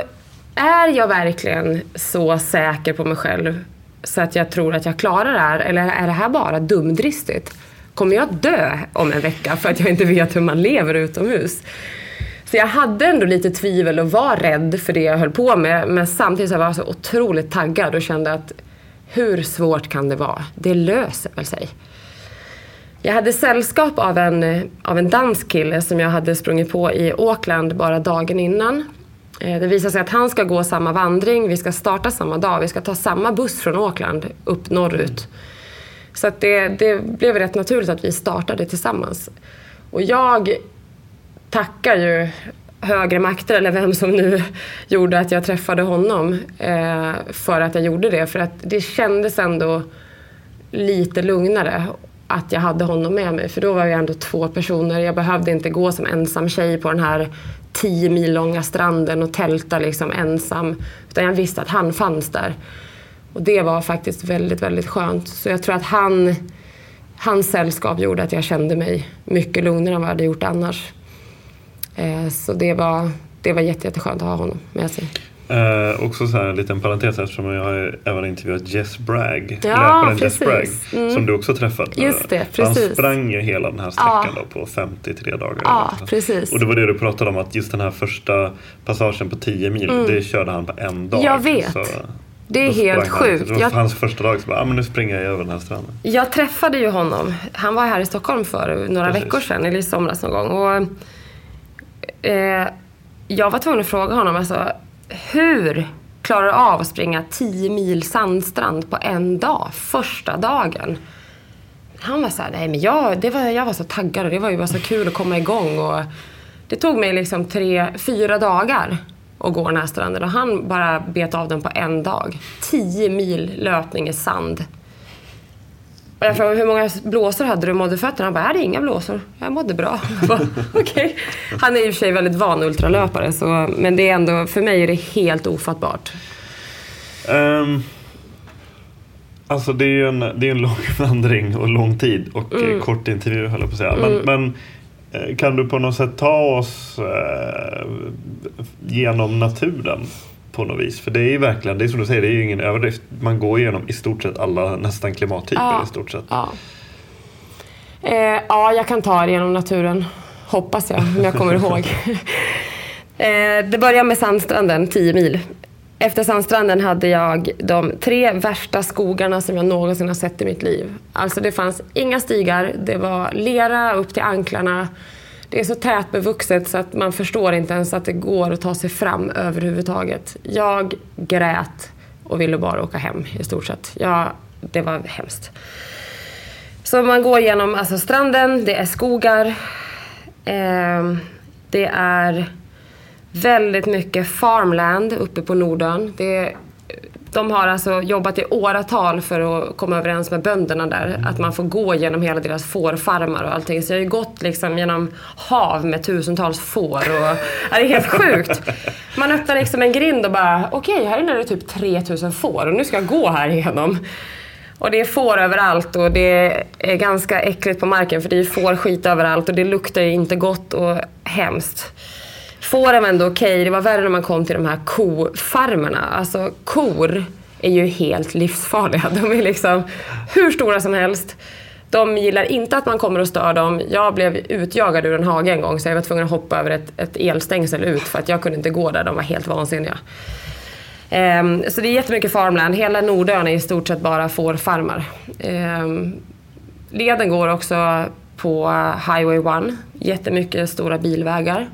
är jag verkligen så säker på mig själv så att jag tror att jag klarar det här? Eller är det här bara dumdristigt? Kommer jag dö om en vecka för att jag inte vet hur man lever utomhus? Så jag hade ändå lite tvivel och var rädd för det jag höll på med. Men samtidigt så var jag så otroligt taggad och kände att hur svårt kan det vara? Det löser väl sig. Jag hade sällskap av en, av en dansk kille som jag hade sprungit på i Auckland bara dagen innan. Eh, det visade sig att han ska gå samma vandring, vi ska starta samma dag, vi ska ta samma buss från Auckland upp norrut. Så att det, det blev rätt naturligt att vi startade tillsammans. Och jag tackar ju högre makter, eller vem som nu gjorde att jag träffade honom, eh, för att jag gjorde det. För att det kändes ändå lite lugnare att jag hade honom med mig. För då var vi ändå två personer. Jag behövde inte gå som ensam tjej på den här tio mil långa stranden och tälta liksom ensam. Utan jag visste att han fanns där. Och det var faktiskt väldigt, väldigt skönt. Så jag tror att han, hans sällskap gjorde att jag kände mig mycket lugnare än vad jag hade gjort annars. Eh, så det var, det var jätteskönt att ha honom med sig. Eh, också så här en liten parentes eftersom jag har även intervjuat Jess Bragg, Ja. Jess Bragg, Mm. som du också träffat. Just det, Han precis. sprang ju hela den här sträckan Ja. på 53 dagar. Ja, precis. Och det var det du pratade om att just den här första passagen på 10 mil, det körde han på en dag. Mm. Jag vet. Så Det är helt han- sjukt. Det var Jag- hans första dag, så bara, ah, men nu springer jag över den här stranden. Jag träffade ju honom. Han var här i Stockholm för några Precis. veckor sedan, eller i somras någon gång. Och, eh, jag var tvungen att fråga honom, alltså, hur klarar du av att springa 10 mil sandstrand på en dag, första dagen? Han var såhär, nej men jag, det var, jag var så taggad och det var ju bara så kul att komma igång. Och det tog mig liksom tre, fyra dagar att gå den här stranden och han bara bet av den på en dag. 10 mil löpning i sand. Och jag frågade hur många blåsor hade du mådde fötterna? Han bara, jag hade inga blåsor. Jag mådde bra. Okej. Han är i och för sig väldigt van ultralöpare, så, men det är ändå, för mig är det helt ofattbart. Um, alltså det är ju en, det är en lång vandring och lång tid och Mm. eh, kort intervju höll jag på att säga. Men, men eh, kan du på något sätt ta oss eh, genom naturen på något vis? För det är ju verkligen, det är som du säger, det är ju ingen överdrift. Man går igenom i stort sett alla nästan klimattyper Ja. i stort sett. Ja. Eh, ja, jag kan ta er genom naturen. Hoppas jag, om jag kommer ihåg. eh, det börjar med sandstranden, 10 mil. Efter sandstranden hade jag de tre värsta skogarna som jag någonsin har sett i mitt liv. Alltså det fanns inga stigar, det var lera upp till anklarna. Det är så tät bevuxet så att man förstår inte ens att det går att ta sig fram överhuvudtaget. Jag grät och ville bara åka hem i stort sett. Ja, det var hemskt. Så man går genom alltså, stranden, det är skogar. Eh, det är väldigt mycket farmland uppe på Nordön. Det, de har alltså jobbat i åratal för att komma överens med bönderna där. Att man får gå genom hela deras fårfarmar och allting. Så jag har ju gått liksom genom hav med tusentals får. Och, det är helt sjukt. Man öppnar liksom en grind och bara, okej, här inne är det typ 3000 får och nu ska jag gå här igenom. Och det är får överallt och det är ganska äckligt på marken för det är fårskit överallt och det luktar ju inte gott och hemskt. Fåren var ändå okej, det var värre när man kom till de här kofarmerna. Alltså kor är ju helt livsfarliga. De är liksom hur stora som helst. De gillar inte att man kommer och stör dem. Jag blev utjagad ur en hage en gång så jag var tvungen att hoppa över ett, ett elstängsel ut för att jag kunde inte gå där. De var helt vansinniga. Um, så det är jättemycket farmland. Hela Nordön är i stort sett bara fårfarmar. Um, leden går också på Highway 1. Jättemycket stora bilvägar.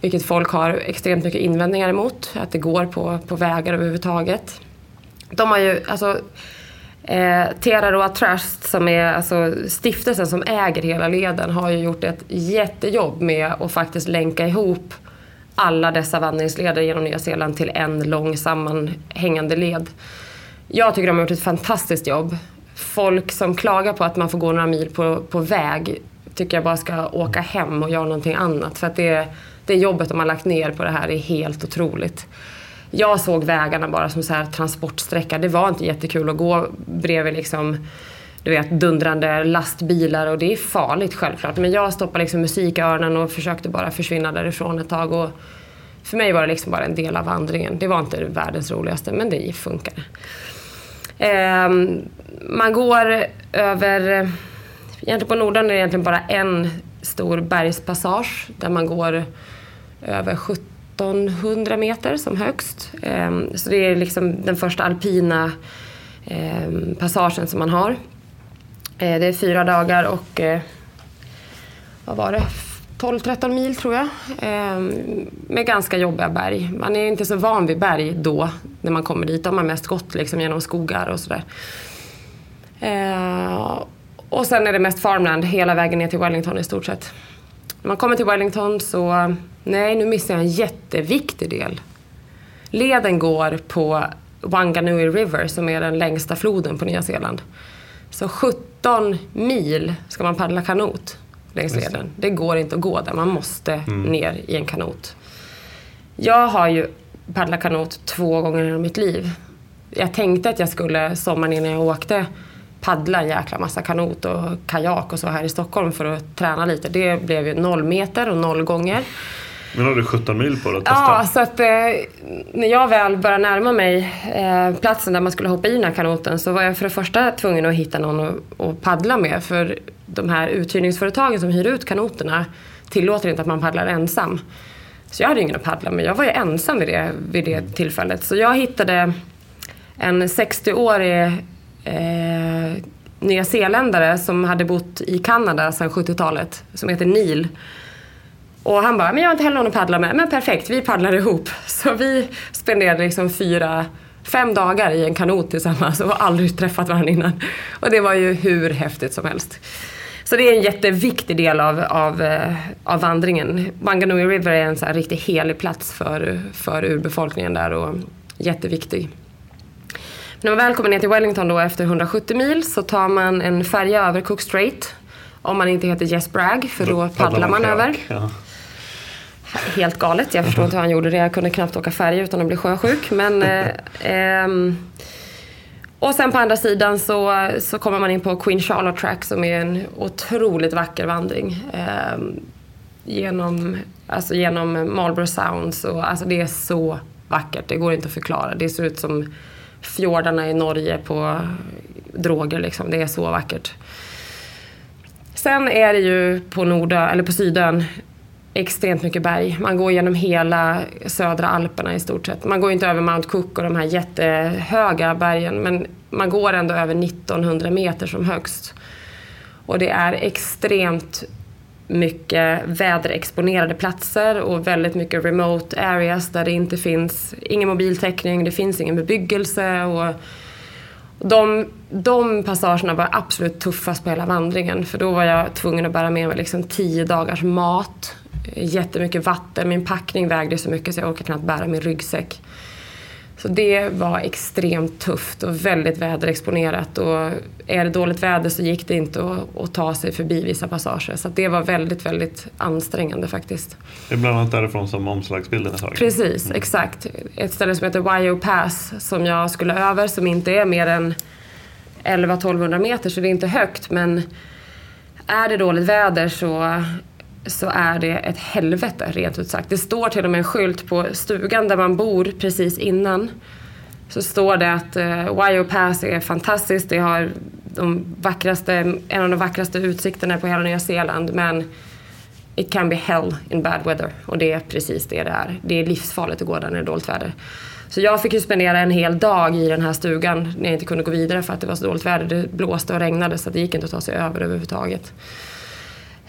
Vilket folk har extremt mycket invändningar emot. Att det går på, på vägar överhuvudtaget. De har ju, alltså Eh, Teraroa Trust, som är alltså stiftelsen som äger hela leden, har ju gjort ett jättejobb med att faktiskt länka ihop alla dessa vandringsleder genom Nya Zeeland till en lång sammanhängande led. Jag tycker de har gjort ett fantastiskt jobb. Folk som klagar på att man får gå några mil på, på väg tycker jag bara ska åka hem och göra någonting annat. För att det, det jobbet de har lagt ner på det här är helt otroligt. Jag såg vägarna bara som så här transportsträcka. Det var inte jättekul att gå bredvid liksom du vet, dundrande lastbilar och det är farligt självklart. Men jag stoppade liksom musik i öronen och försökte bara försvinna därifrån ett tag. Och för mig var det liksom bara en del av vandringen. Det var inte världens roligaste, men det funkade. Eh, man går över... Egentligen på Norden är det egentligen bara en stor bergspassage där man går över 1700 meter som högst. Ehm, så det är liksom den första alpina ehm, passagen som man har. Eh, det är fyra dagar och eh, vad var det? 12-13 mil tror jag. Ehm, med ganska jobbiga berg. Man är inte så van vid berg då, när man kommer dit. Då har man mest gått liksom genom skogar och sådär. Och sen är det mest farmland hela vägen ner till Wellington i stort sett. När man kommer till Wellington så, nej nu missar jag en jätteviktig del. Leden går på Wanganui River som är den längsta floden på Nya Zeeland. Så 17 mil ska man paddla kanot längs leden. Det går inte att gå där, man måste mm. ner i en kanot. Jag har ju paddlat kanot två gånger i mitt liv. Jag tänkte att jag skulle sommaren innan jag åkte paddla en jäkla massa kanot och kajak och så här i Stockholm för att träna lite. Det blev ju noll meter och noll gånger. Men har du 17 mil på dig att testa? Ja, så att eh, när jag väl började närma mig eh, platsen där man skulle hoppa i den här kanoten så var jag för det första tvungen att hitta någon att, paddla med. För de här uthyrningsföretagen som hyr ut kanoterna tillåter inte att man paddlar ensam. Så jag hade ingen att paddla med. Jag var ju ensam vid det, vid det tillfället. Så jag hittade en 60-årig eh, nyzeeländare som hade bott i Kanada sedan 70-talet. Som heter Neil. Och han bara, men jag har inte heller någon att paddla med. Men perfekt, vi paddlar ihop. Så vi spenderade liksom fyra, fem dagar i en kanot tillsammans och har aldrig träffat varandra innan. Och det var ju hur häftigt som helst. Så det är en jätteviktig del av, av, eh, av vandringen. Wanganui River är en så här riktigt helig plats för, för urbefolkningen där och jätteviktig. När man väl kommer ner till Wellington då efter 170 mil så tar man en färja över Cook Strait. Om man inte heter Jess Bragg för då, då paddlar man, man över. Ja. Helt galet. Jag förstår inte hur han gjorde det. Jag kunde knappt åka färja utan att bli sjösjuk. Men, eh, eh, och sen på andra sidan så, så kommer man in på Queen Charlotte Track som är en otroligt vacker vandring. Eh, genom, alltså genom Marlborough Sounds. Och, alltså det är så vackert. Det går inte att förklara. Det ser ut som fjordarna i Norge på droger. Liksom. Det är så vackert. Sen är det ju på, Nordö, eller på Sydön extremt mycket berg. Man går genom hela södra Alperna i stort sett. Man går inte över Mount Cook och de här jättehöga bergen men man går ändå över 1900 meter som högst. Och det är extremt mycket väderexponerade platser och väldigt mycket remote areas där det inte finns ingen mobiltäckning, det finns ingen bebyggelse. Och de, de passagerna var absolut tuffast på hela vandringen för då var jag tvungen att bära med mig liksom tio dagars mat jättemycket vatten. Min packning vägde så mycket så jag orkade knappt bära min ryggsäck. Så det var extremt tufft och väldigt väderexponerat. Och är det dåligt väder så gick det inte att, att ta sig förbi vissa passager. Så det var väldigt, väldigt ansträngande faktiskt. Det är bland annat därifrån som omslagsbilden är tagen? Precis, mm. exakt. Ett ställe som heter Wyo Pass som jag skulle över som inte är mer än 11-1200 meter så det är inte högt men är det dåligt väder så så är det ett helvete rent ut sagt. Det står till och med en skylt på stugan där man bor precis innan. Så står det att eh, uh, Wyo Pass är fantastiskt. Det har de vackraste, en av de vackraste utsikterna på hela Nya Zeeland. Men it can be hell in bad weather. Och det är precis det det är. Det är livsfarligt att gå där när det är dåligt väder. Så jag fick ju spendera en hel dag i den här stugan när jag inte kunde gå vidare för att det var så dåligt väder. Det blåste och regnade så det gick inte att ta sig över överhuvudtaget.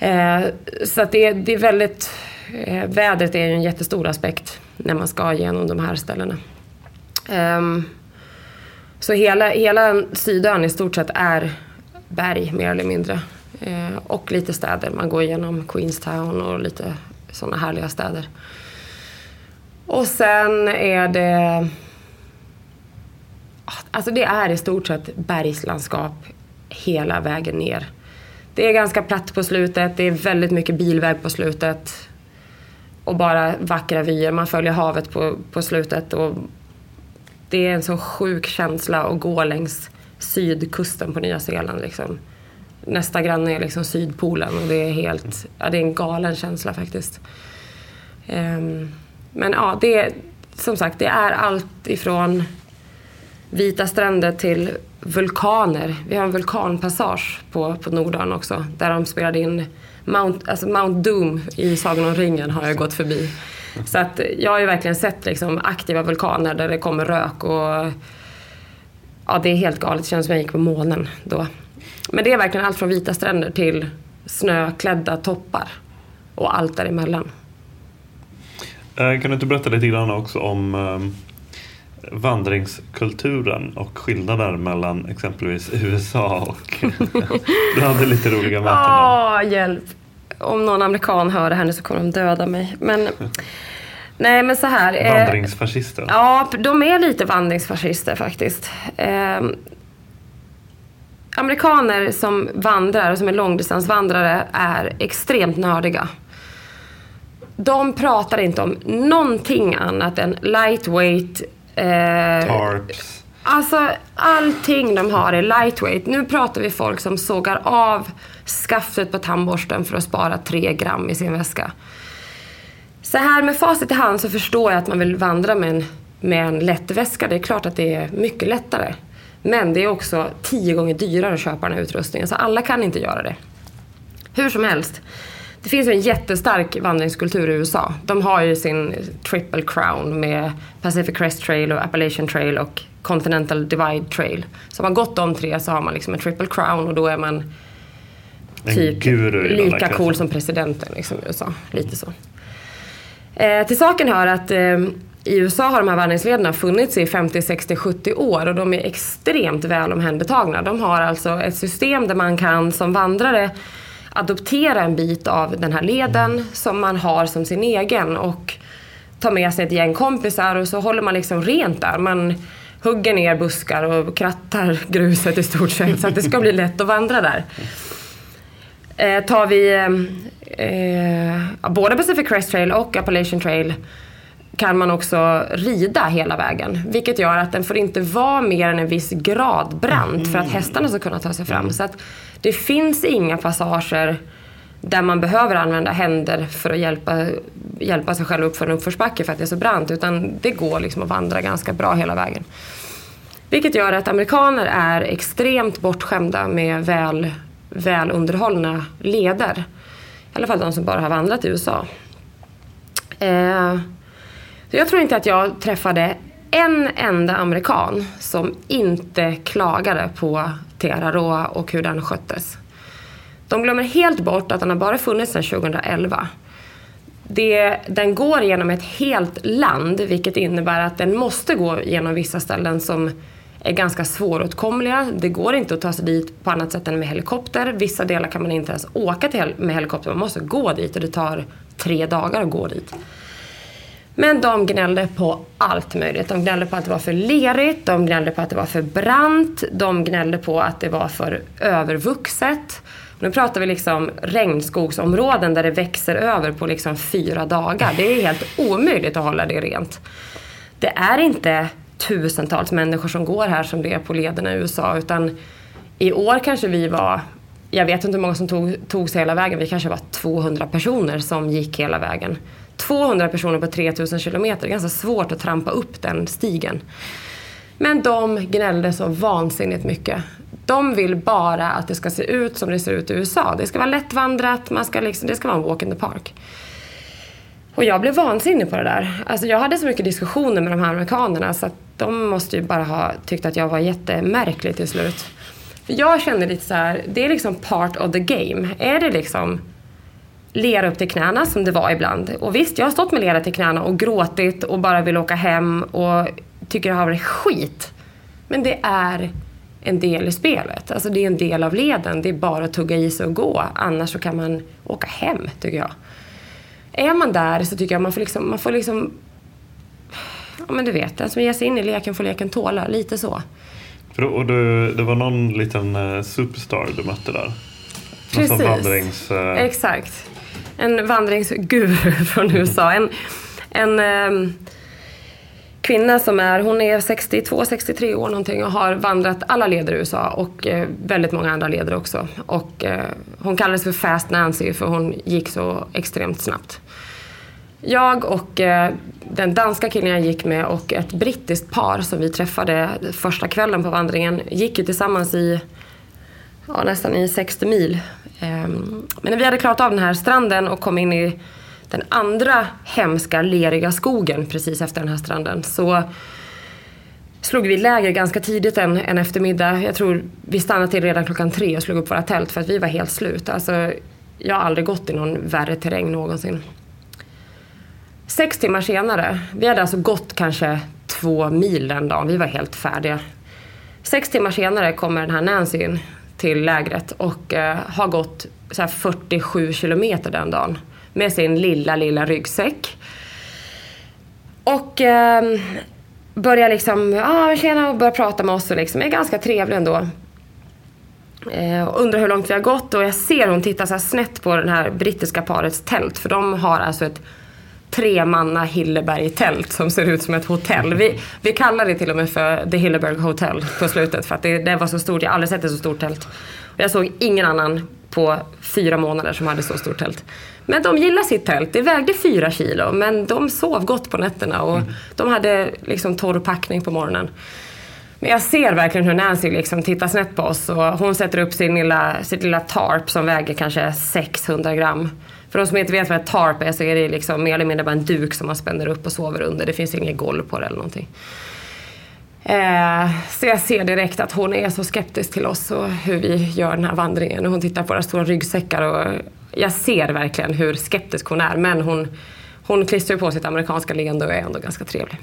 Eh, så att det, det är väldigt... Eh, vädret är ju en jättestor aspekt när man ska igenom de här ställena. Eh, så hela, hela Sydön i stort sett är berg mer eller mindre. Eh, och lite städer. Man går igenom Queenstown och lite sådana härliga städer. Och sen är det... Alltså det är i stort sett bergslandskap hela vägen ner. Det är ganska platt på slutet, det är väldigt mycket bilväg på slutet. Och bara vackra vyer, man följer havet på, på slutet. Och det är en så sjuk känsla att gå längs sydkusten på Nya Zeeland. Liksom. Nästa granne är liksom Sydpolen och det är helt, ja, det är en galen känsla faktiskt. Um, men ja, det är som sagt, det är allt ifrån vita stränder till vulkaner. Vi har en vulkanpassage på, på Nordön också där de spelade in Mount, alltså Mount Doom i Sagan om ringen har jag gått förbi. Så att jag har ju verkligen sett liksom aktiva vulkaner där det kommer rök och ja, det är helt galet. Det känns som jag gick på månen då. Men det är verkligen allt från vita stränder till snöklädda toppar och allt däremellan. Eh, kan du inte berätta lite grann också om ehm, vandringskulturen och skillnader mellan exempelvis USA och... du hade lite roliga möten. Åh, hjälp! Om någon amerikan hör det här nu så kommer de döda mig. Men, nej men så här. Eh, Vandringsfascister? Eh, ja, de är lite vandringsfascister faktiskt. Eh, amerikaner som vandrar som är långdistansvandrare är extremt nördiga. De pratar inte om någonting annat än lightweight. Eh, Tarps. Alltså allting de har är lightweight. Nu pratar vi folk som sågar av skaftet på tandborsten för att spara tre gram i sin väska. Så här med facit i hand så förstår jag att man vill vandra med en, med en lätt väska. Det är klart att det är mycket lättare. Men det är också tio gånger dyrare att köpa den här utrustningen. Så alla kan inte göra det. Hur som helst. Det finns ju en jättestark vandringskultur i USA. De har ju sin triple crown med Pacific Crest Trail och Appalachian Trail och Continental Divide Trail. Så har man gått de tre så har man liksom en triple crown och då är man typ lika cool som presidenten liksom, i USA. Lite så. Eh, till saken hör att eh, i USA har de här vandringslederna funnits i 50, 60, 70 år och de är extremt väl omhändertagna. De har alltså ett system där man kan som vandrare adoptera en bit av den här leden som man har som sin egen och ta med sig ett gäng kompisar och så håller man liksom rent där. Man hugger ner buskar och krattar gruset i stort sett så att det ska bli lätt att vandra där. Eh, tar vi eh, eh både Pacific Crest Trail och Appalachian Trail kan man också rida hela vägen. Vilket gör att den får inte vara mer än en viss grad brant för att mm. hästarna ska kunna ta sig fram. Så att det finns inga passager där man behöver använda händer för att hjälpa, hjälpa sig själv upp för en uppförsbacke för att det är så brant. Utan det går liksom att vandra ganska bra hela vägen. Vilket gör att amerikaner är extremt bortskämda med väl, väl underhållna leder. I alla fall de som bara har vandrat i USA. Eh, jag tror inte att jag träffade en enda amerikan som inte klagade på Teraroa och hur den sköttes. De glömmer helt bort att den har bara funnits sedan 2011. Det, den går genom ett helt land vilket innebär att den måste gå genom vissa ställen som är ganska svåråtkomliga. Det går inte att ta sig dit på annat sätt än med helikopter. Vissa delar kan man inte ens åka till med helikopter, man måste gå dit och det tar tre dagar att gå dit. Men de gnällde på allt möjligt. De gnällde på att det var för lerigt, de gnällde på att det var för brant, de gnällde på att det var för övervuxet. Nu pratar vi liksom regnskogsområden där det växer över på liksom fyra dagar. Det är helt omöjligt att hålla det rent. Det är inte tusentals människor som går här som det är på lederna i USA utan i år kanske vi var jag vet inte hur många som tog, tog sig hela vägen. Vi kanske var 200 personer som gick hela vägen. 200 personer på 3000 kilometer. Det är ganska svårt att trampa upp den stigen. Men de gnällde så vansinnigt mycket. De vill bara att det ska se ut som det ser ut i USA. Det ska vara lättvandrat, man ska liksom, det ska vara en walk in the park. Och jag blev vansinnig på det där. Alltså jag hade så mycket diskussioner med de här amerikanerna så att de måste ju bara ha tyckt att jag var jättemärklig till slut. För jag kände lite så här, det är liksom part of the game. Är det liksom lera upp till knäna som det var ibland. Och visst, jag har stått med lera till knäna och gråtit och bara vill åka hem och tycker det har varit skit. Men det är en del i spelet. Alltså det är en del av leden. Det är bara att tugga i sig och gå. Annars så kan man åka hem, tycker jag. Är man där så tycker jag man får liksom, man får liksom Ja men du vet, den som ger sig in i leken får leken tåla. Lite så. Och du, det var någon liten eh, superstar du mötte där? Precis. Vandrings, uh... Exakt en vandringsguru från USA. En, en, ehm, kvinna som är, hon är 62, 63 år någonting och har vandrat alla leder i USA och eh, väldigt många andra leder också. Och eh, hon kallades för Fast Nancy för hon gick så extremt snabbt. Jag och eh, den danska killen jag gick med och ett brittiskt par som vi träffade första kvällen på vandringen gick ju tillsammans i ja, nästan i 60 mil. Ehm, men när vi hade klarat av den här stranden och kom in i den andra hemska leriga skogen precis efter den här stranden så slog vi läger ganska tidigt en, en eftermiddag. Jag tror vi stannade till redan klockan tre och slog upp våra tält för att vi var helt slut. Alltså, jag har aldrig gått i någon värre terräng någonsin. Sex timmar senare, vi hade alltså gått kanske två mil den dagen, vi var helt färdiga. Sex timmar senare kommer den här Nancy in till lägret och eh, har gått så 47 kilometer den dagen med sin lilla, lilla ryggsäck. Och eh, börjar liksom, ja ah, tjena och börjar prata med oss och liksom är ganska trevlig ändå. Eh, och undrar hur långt vi har gått och jag ser hon tittar så snett på det här brittiska parets tält för de har alltså ett tremanna Hilleberg-tält som ser ut som ett hotell. Vi, vi kallar det till och med för The Hilleberg Hotel på slutet för att det, det var så stort. Jag har aldrig sett ett så stort tält. Jag såg ingen annan på fyra månader som hade så stort tält. Men de gillar sitt tält. Det vägde fyra kilo men de sov gott på nätterna och mm. de hade liksom torr packning på morgonen. Men jag ser verkligen hur Nancy liksom tittar snett på oss och hon sätter upp sin lilla, sitt lilla tarp som väger kanske 600 gram. För de som inte vet vad ett tarp är så är det liksom mer eller mindre bara en duk som man spänner upp och sover under. Det finns inget golv på det eller någonting. Eh, så jag ser direkt att hon är så skeptisk till oss och hur vi gör den här vandringen. hon tittar på våra stora ryggsäckar och jag ser verkligen hur skeptisk hon är. Men hon, hon klistrar på sitt amerikanska leende och är ändå ganska trevlig.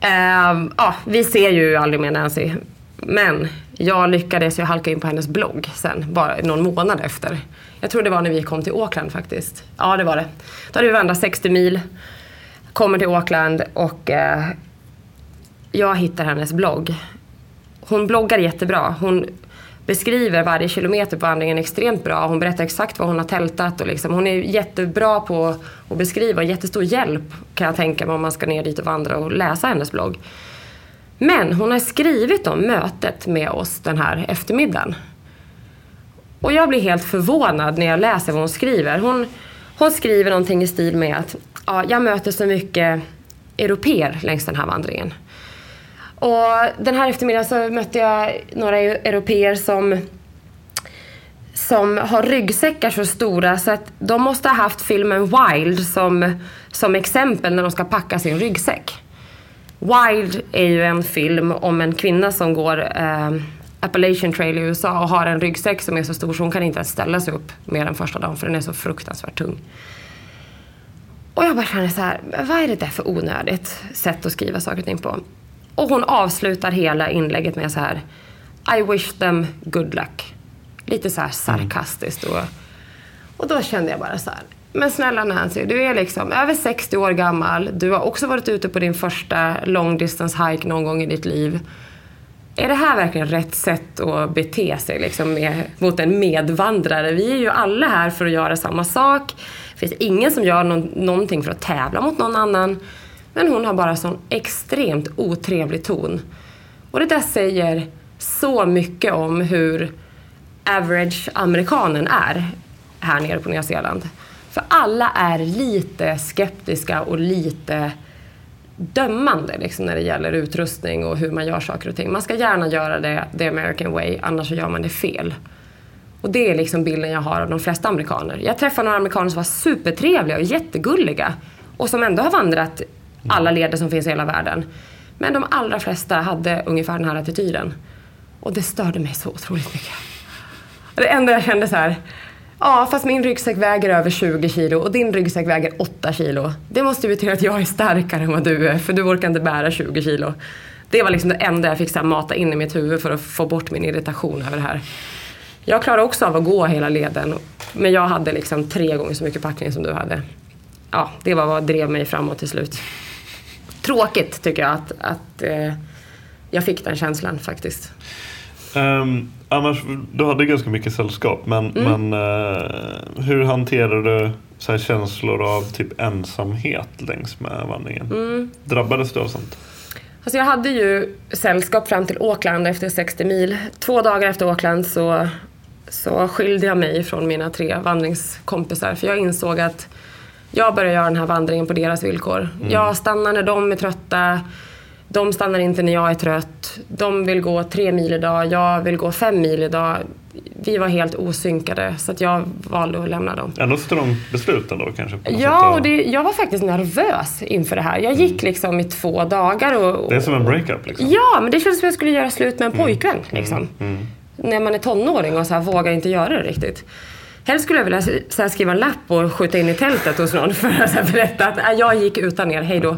Eh, ja, vi ser ju aldrig mer Nancy. Men jag lyckades, jag halkade in på hennes blogg sen, bara någon månad efter. Jag tror det var när vi kom till Auckland faktiskt. Ja, det var det. Då hade vi vandrat 60 mil, kommer till Auckland och eh, jag hittar hennes blogg. Hon bloggar jättebra. Hon beskriver varje kilometer på vandringen extremt bra. Hon berättar exakt var hon har tältat och liksom, hon är jättebra på att beskriva. Jättestor hjälp kan jag tänka mig om man ska ner dit och vandra och läsa hennes blogg. Men hon har skrivit om mötet med oss den här eftermiddagen. Och jag blir helt förvånad när jag läser vad hon skriver. Hon, hon skriver någonting i stil med att ja, jag möter så mycket europeer längs den här vandringen. Och den här eftermiddagen så mötte jag några europeer som som har ryggsäckar så stora så att de måste ha haft filmen Wild som, som exempel när de ska packa sin ryggsäck. Wild är ju en film om en kvinna som går eh, Appalachian Trail i USA och har en ryggsäck som är så stor så hon kan inte ens ställa sig upp mer än första dagen för den är så fruktansvärt tung. Och jag bara känner så här, vad är det där för onödigt sätt att skriva saker och ting på? Och hon avslutar hela inlägget med så här, I wish them good luck. Lite så här sarkastiskt. Och, och då kände jag bara så här, men snälla Nancy, du är liksom över 60 år gammal. Du har också varit ute på din första long distance hike någon gång i ditt liv. Är det här verkligen rätt sätt att bete sig liksom, med, mot en medvandrare? Vi är ju alla här för att göra samma sak. Det finns ingen som gör no någonting för att tävla mot någon annan. Men hon har bara sån extremt otrevlig ton. Och det där säger så mycket om hur average amerikanen är här nere på Nya Zeeland. För alla är lite skeptiska och lite dömande liksom, när det gäller utrustning och hur man gör saker och ting. Man ska gärna göra det the American way, annars så gör man det fel. Och det är liksom bilden jag har av de flesta amerikaner. Jag träffade några amerikaner som var supertrevliga och jättegulliga och som ändå har vandrat alla leder som finns i hela världen. Men de allra flesta hade ungefär den här attityden. Och det störde mig så otroligt mycket. Det enda jag kände så här, Ja, fast min ryggsäck väger över 20 kilo och din ryggsäck väger 8 kilo. Det måste betyda att jag är starkare än vad du är, för du orkar inte bära 20 kilo. Det var liksom det enda jag fick så mata in i mitt huvud för att få bort min irritation över det här. Jag klarade också av att gå hela leden, men jag hade liksom tre gånger så mycket packning som du hade. Ja, det var vad drev mig framåt till slut. Tråkigt tycker jag att, att eh, jag fick den känslan faktiskt. Um, annars, du hade ganska mycket sällskap, men, mm. men uh, hur hanterar du så här känslor av typ ensamhet längs med vandringen? Mm. Drabbades du av sånt? Alltså jag hade ju sällskap fram till Auckland efter 60 mil. Två dagar efter Auckland så, så skilde jag mig från mina tre vandringskompisar. För jag insåg att jag börjar göra den här vandringen på deras villkor. Mm. Jag stannar när de är trötta. De stannar inte när jag är trött. De vill gå tre mil idag, jag vill gå fem mil idag. Vi var helt osynkade så att jag valde att lämna dem. Ändå strångt beslut ändå kanske? På något Ja, och det, jag var faktiskt nervös inför det här. Jag gick liksom i två dagar och... och Det är som en breakup liksom? Ja, men det kändes som att jag skulle göra slut med en pojkvän. Liksom. När man är tonåring och så här, vågar inte göra det riktigt. Helst skulle jag vilja så här, skriva en lapp och skjuta in i tältet hos någon för att så här, berätta att "Nej, jag gick utan er, hej då.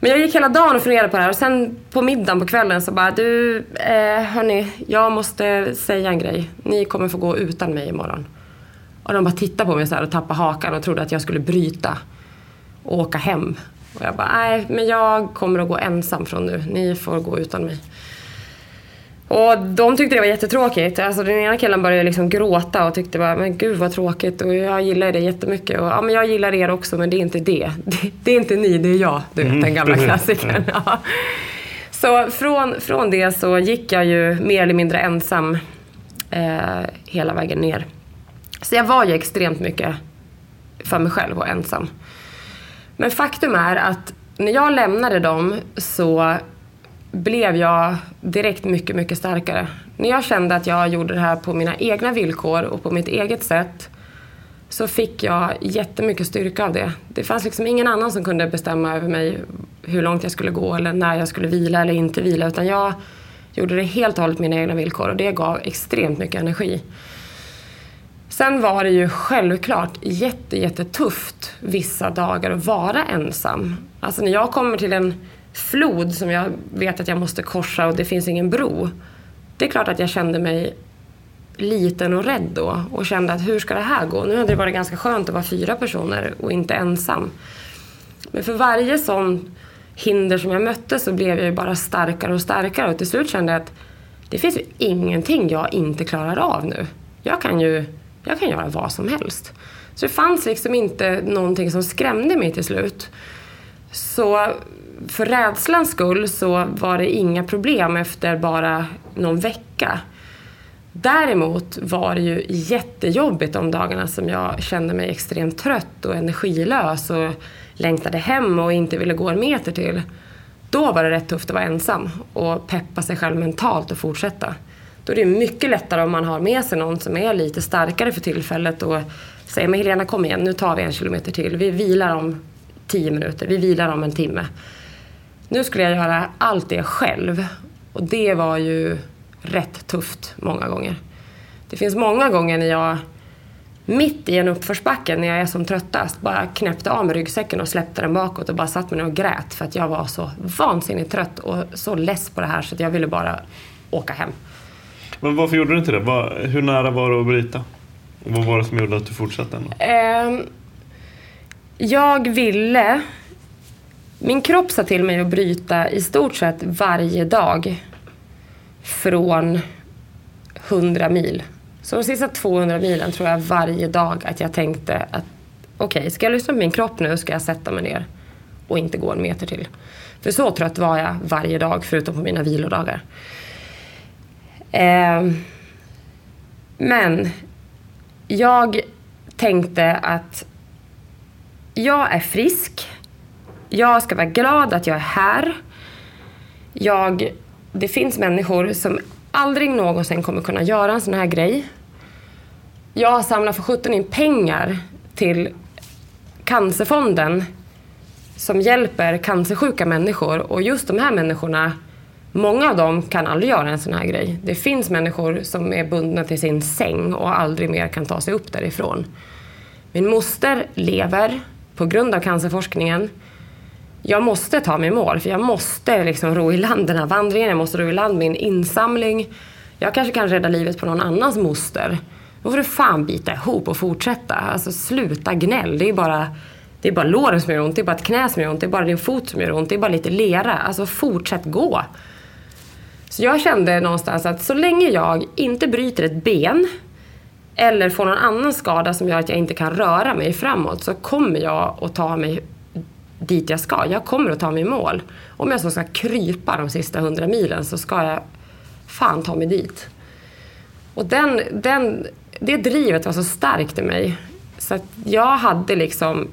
Men jag gick hela dagen och funderade på det här och sen på middagen på kvällen så bara du, eh, hörni, jag måste säga en grej. Ni kommer få gå utan mig imorgon. Och de bara tittade på mig så här och tappade hakan och trodde att jag skulle bryta och åka hem. Och jag bara, nej, men jag kommer att gå ensam från nu. Ni får gå utan mig. Och de tyckte det var jättetråkigt. Alltså den ena killen började liksom gråta och tyckte bara, men gud vad tråkigt och jag gillar det jättemycket. Och, ja, men jag gillar er också men det är inte det. Det, det är inte ni, det är jag. Du vet den gamla klassikern. Ja. Så från, från det så gick jag ju mer eller mindre ensam eh, hela vägen ner. Så jag var ju extremt mycket för mig själv och ensam. Men faktum är att när jag lämnade dem så blev jag direkt mycket, mycket starkare. När jag kände att jag gjorde det här på mina egna villkor och på mitt eget sätt så fick jag jättemycket styrka av det. Det fanns liksom ingen annan som kunde bestämma över mig hur långt jag skulle gå eller när jag skulle vila eller inte vila utan jag gjorde det helt och hållet på mina egna villkor och det gav extremt mycket energi. Sen var det ju självklart jätte, jättetufft vissa dagar att vara ensam. Alltså när jag kommer till en flod som jag vet att jag måste korsa och det finns ingen bro. Det är klart att jag kände mig liten och rädd då och kände att hur ska det här gå? Nu hade det varit ganska skönt att vara fyra personer och inte ensam. Men för varje sån hinder som jag mötte så blev jag ju bara starkare och starkare och till slut kände jag att det finns ju ingenting jag inte klarar av nu. Jag kan ju jag kan göra vad som helst. Så det fanns liksom inte någonting som skrämde mig till slut. Så för rädslans skull så var det inga problem efter bara någon vecka. Däremot var det ju jättejobbigt de dagarna som jag kände mig extremt trött och energilös och längtade hem och inte ville gå en meter till. Då var det rätt tufft att vara ensam och peppa sig själv mentalt och fortsätta. Då är det mycket lättare om man har med sig någon som är lite starkare för tillfället och säger men Helena kom igen, nu tar vi en kilometer till. Vi vilar om tio minuter, vi vilar om en timme. Nu skulle jag göra allt det själv och det var ju rätt tufft många gånger. Det finns många gånger när jag mitt i en uppförsbacke när jag är som tröttast bara knäppte av mig ryggsäcken och släppte den bakåt och bara satt mig ner och grät för att jag var så vansinnigt trött och så less på det här så att jag ville bara åka hem. Men varför gjorde du inte det? Var, hur nära var det att bryta? Och vad var det som gjorde att du fortsatte ändå? Ehm, jag ville... Min kropp sa till mig att bryta i stort sett varje dag från 100 mil. Så de sista 200 milen tror jag varje dag att jag tänkte att okej, okay, ska jag lyssna på min kropp nu ska jag sätta mig ner och inte gå en meter till. För så trött var jag varje dag förutom på mina vilodagar. Eh, men jag tänkte att jag är frisk. Jag ska vara glad att jag är här. Jag, det finns människor som aldrig någonsin kommer kunna göra en sån här grej. Jag har samlat för 17 in pengar till Cancerfonden som hjälper cancersjuka människor och just de här människorna Många av dem kan aldrig göra en sån här grej. Det finns människor som är bundna till sin säng och aldrig mer kan ta sig upp därifrån. Min moster lever på grund av cancerforskningen. Jag måste ta mig i mål, för jag måste liksom ro i land den här vandringen. Jag måste ro i land min insamling. Jag kanske kan rädda livet på någon annans moster. Då får du fan bita ihop och fortsätta. Alltså sluta gnäll. Det är bara, det är bara låren som gör ont, det är bara ett knä som gör ont, det är bara din fot som gör ont, det är bara lite lera. Alltså fortsätt gå. Så jag kände någonstans att så länge jag inte bryter ett ben eller får någon annan skada som gör att jag inte kan röra mig framåt så kommer jag att ta mig dit jag ska. Jag kommer att ta mig i mål. Om jag så ska krypa de sista hundra milen så ska jag fan ta mig dit. Och den, den, det drivet var så starkt i mig. Så att jag hade liksom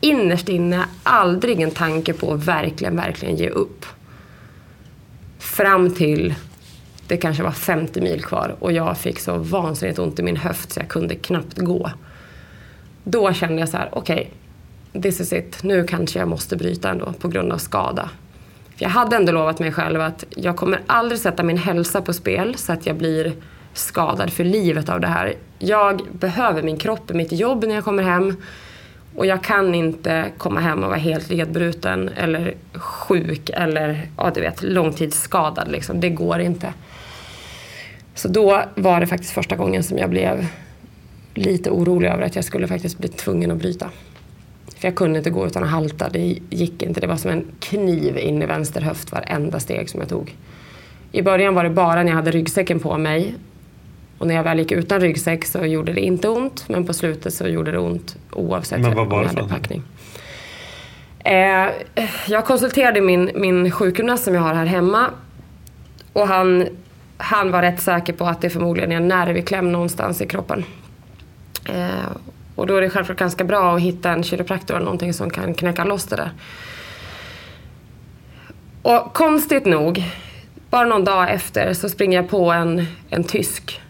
innerst inne aldrig en tanke på att verkligen, verkligen ge upp. Fram till det kanske var 50 mil kvar och jag fick så vansinnigt ont i min höft så jag kunde knappt gå. Då kände jag så här, okej, okay, this is it. Nu kanske jag måste bryta ändå på grund av skada. För jag hade ändå lovat mig själv att jag kommer aldrig sätta min hälsa på spel så att jag blir skadad för livet av det här. Jag behöver min kropp i mitt jobb när jag kommer hem. Och jag kan inte komma hem och vara helt ledbruten eller sjuk eller ja, du vet, långtidsskadad. Liksom. Det går inte. Så då var det faktiskt första gången som jag blev lite orolig över att jag skulle faktiskt bli tvungen att bryta. För jag kunde inte gå utan att halta. Det gick inte. Det var som en kniv in i vänster höft varenda steg som jag tog. I början var det bara när jag hade ryggsäcken på mig. Och när jag väl gick utan ryggsäck så gjorde det inte ont. Men på slutet så gjorde det ont oavsett men vad var om jag hade packning. Eh, jag konsulterade min, min sjukgymnast som jag har här hemma. Och han, han var rätt säker på att det förmodligen är en nerv i kläm någonstans i kroppen. Eh, och då är det självklart ganska bra att hitta en kiropraktor eller någonting som kan knäcka loss det där. Och konstigt nog, bara någon dag efter så springer jag på en, en tysk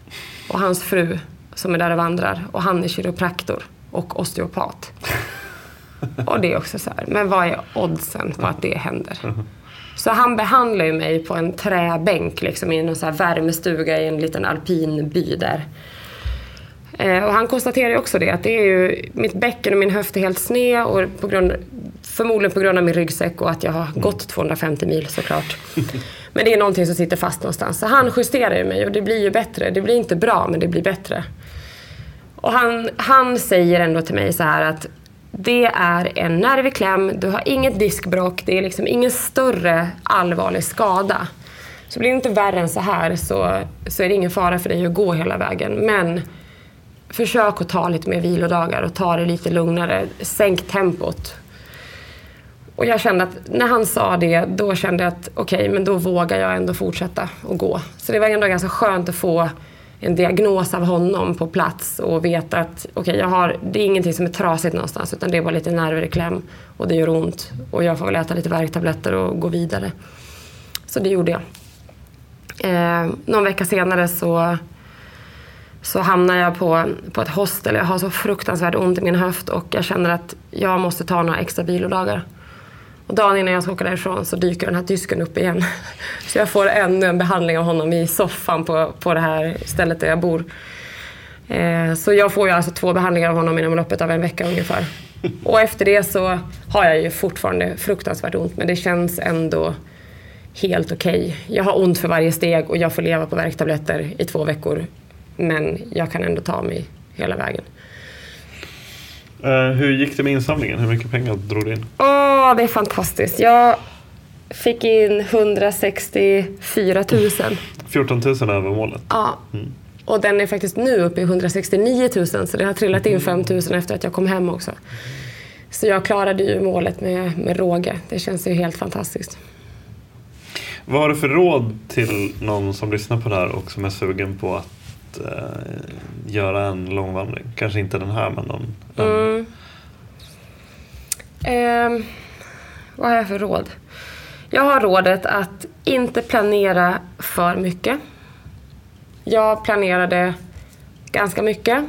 och hans fru som är där och vandrar. Och han är kiropraktor och osteopat. Och det är också så här, men vad är oddsen på att det händer? Så han behandlar ju mig på en träbänk liksom, i en så här värmestuga i en liten alpin by där. Eh, och han konstaterar också det, att det är ju, mitt bäcken och min höft är helt sned och på grund, förmodligen på grund av min ryggsäck och att jag har gått 250 mil såklart. Men det är någonting som sitter fast någonstans. Så han justerar ju mig och det blir ju bättre. Det blir inte bra, men det blir bättre. Och han, han säger ändå till mig så här att det är en nerv i kläm, du har inget diskbråck, det är liksom ingen större allvarlig skada. Så blir det inte värre än så här så, så är det ingen fara för dig att gå hela vägen. Men försök att ta lite mer vilodagar och ta det lite lugnare. Sänk tempot. Och jag kände att när han sa det, då kände jag att okej, okay, men då vågar jag ändå fortsätta att gå. Så det var ändå ganska skönt att få en diagnos av honom på plats och veta att okej, okay, det är ingenting som är trasigt någonstans utan det är bara lite nerver i kläm och det gör ont och jag får väl äta lite värktabletter och gå vidare. Så det gjorde jag. Eh, någon vecka senare så så hamnar jag på, på ett hostel. Jag har så fruktansvärt ont i min höft och jag känner att jag måste ta några extra vilodagar. Och dagen innan jag ska åka därifrån så dyker den här tysken upp igen. Så jag får ännu en behandling av honom i soffan på, på det här stället där jag bor. Eh, så jag får ju alltså två behandlingar av honom inom loppet av en vecka ungefär. Och efter det så har jag ju fortfarande fruktansvärt ont men det känns ändå helt okej. Okay. Jag har ont för varje steg och jag får leva på värktabletter i två veckor men jag kan ändå ta mig hela vägen. Uh, hur gick det med insamlingen? Hur mycket pengar drog du in? Åh, oh, det är fantastiskt. Jag fick in 164 000. 14 000 över målet? Ja. Mm. Och den är faktiskt nu uppe i 169 000 så det har trillat in 5 000 efter att jag kom hem också. Så jag klarade ju målet med, med råge. Det känns ju helt fantastiskt. Vad har du för råd till någon som lyssnar på det här och som är sugen på att eh, göra en långvandring? Kanske inte den här men någon mm. eh, Vad har jag för råd? Jag har rådet att inte planera för mycket. Jag planerade ganska mycket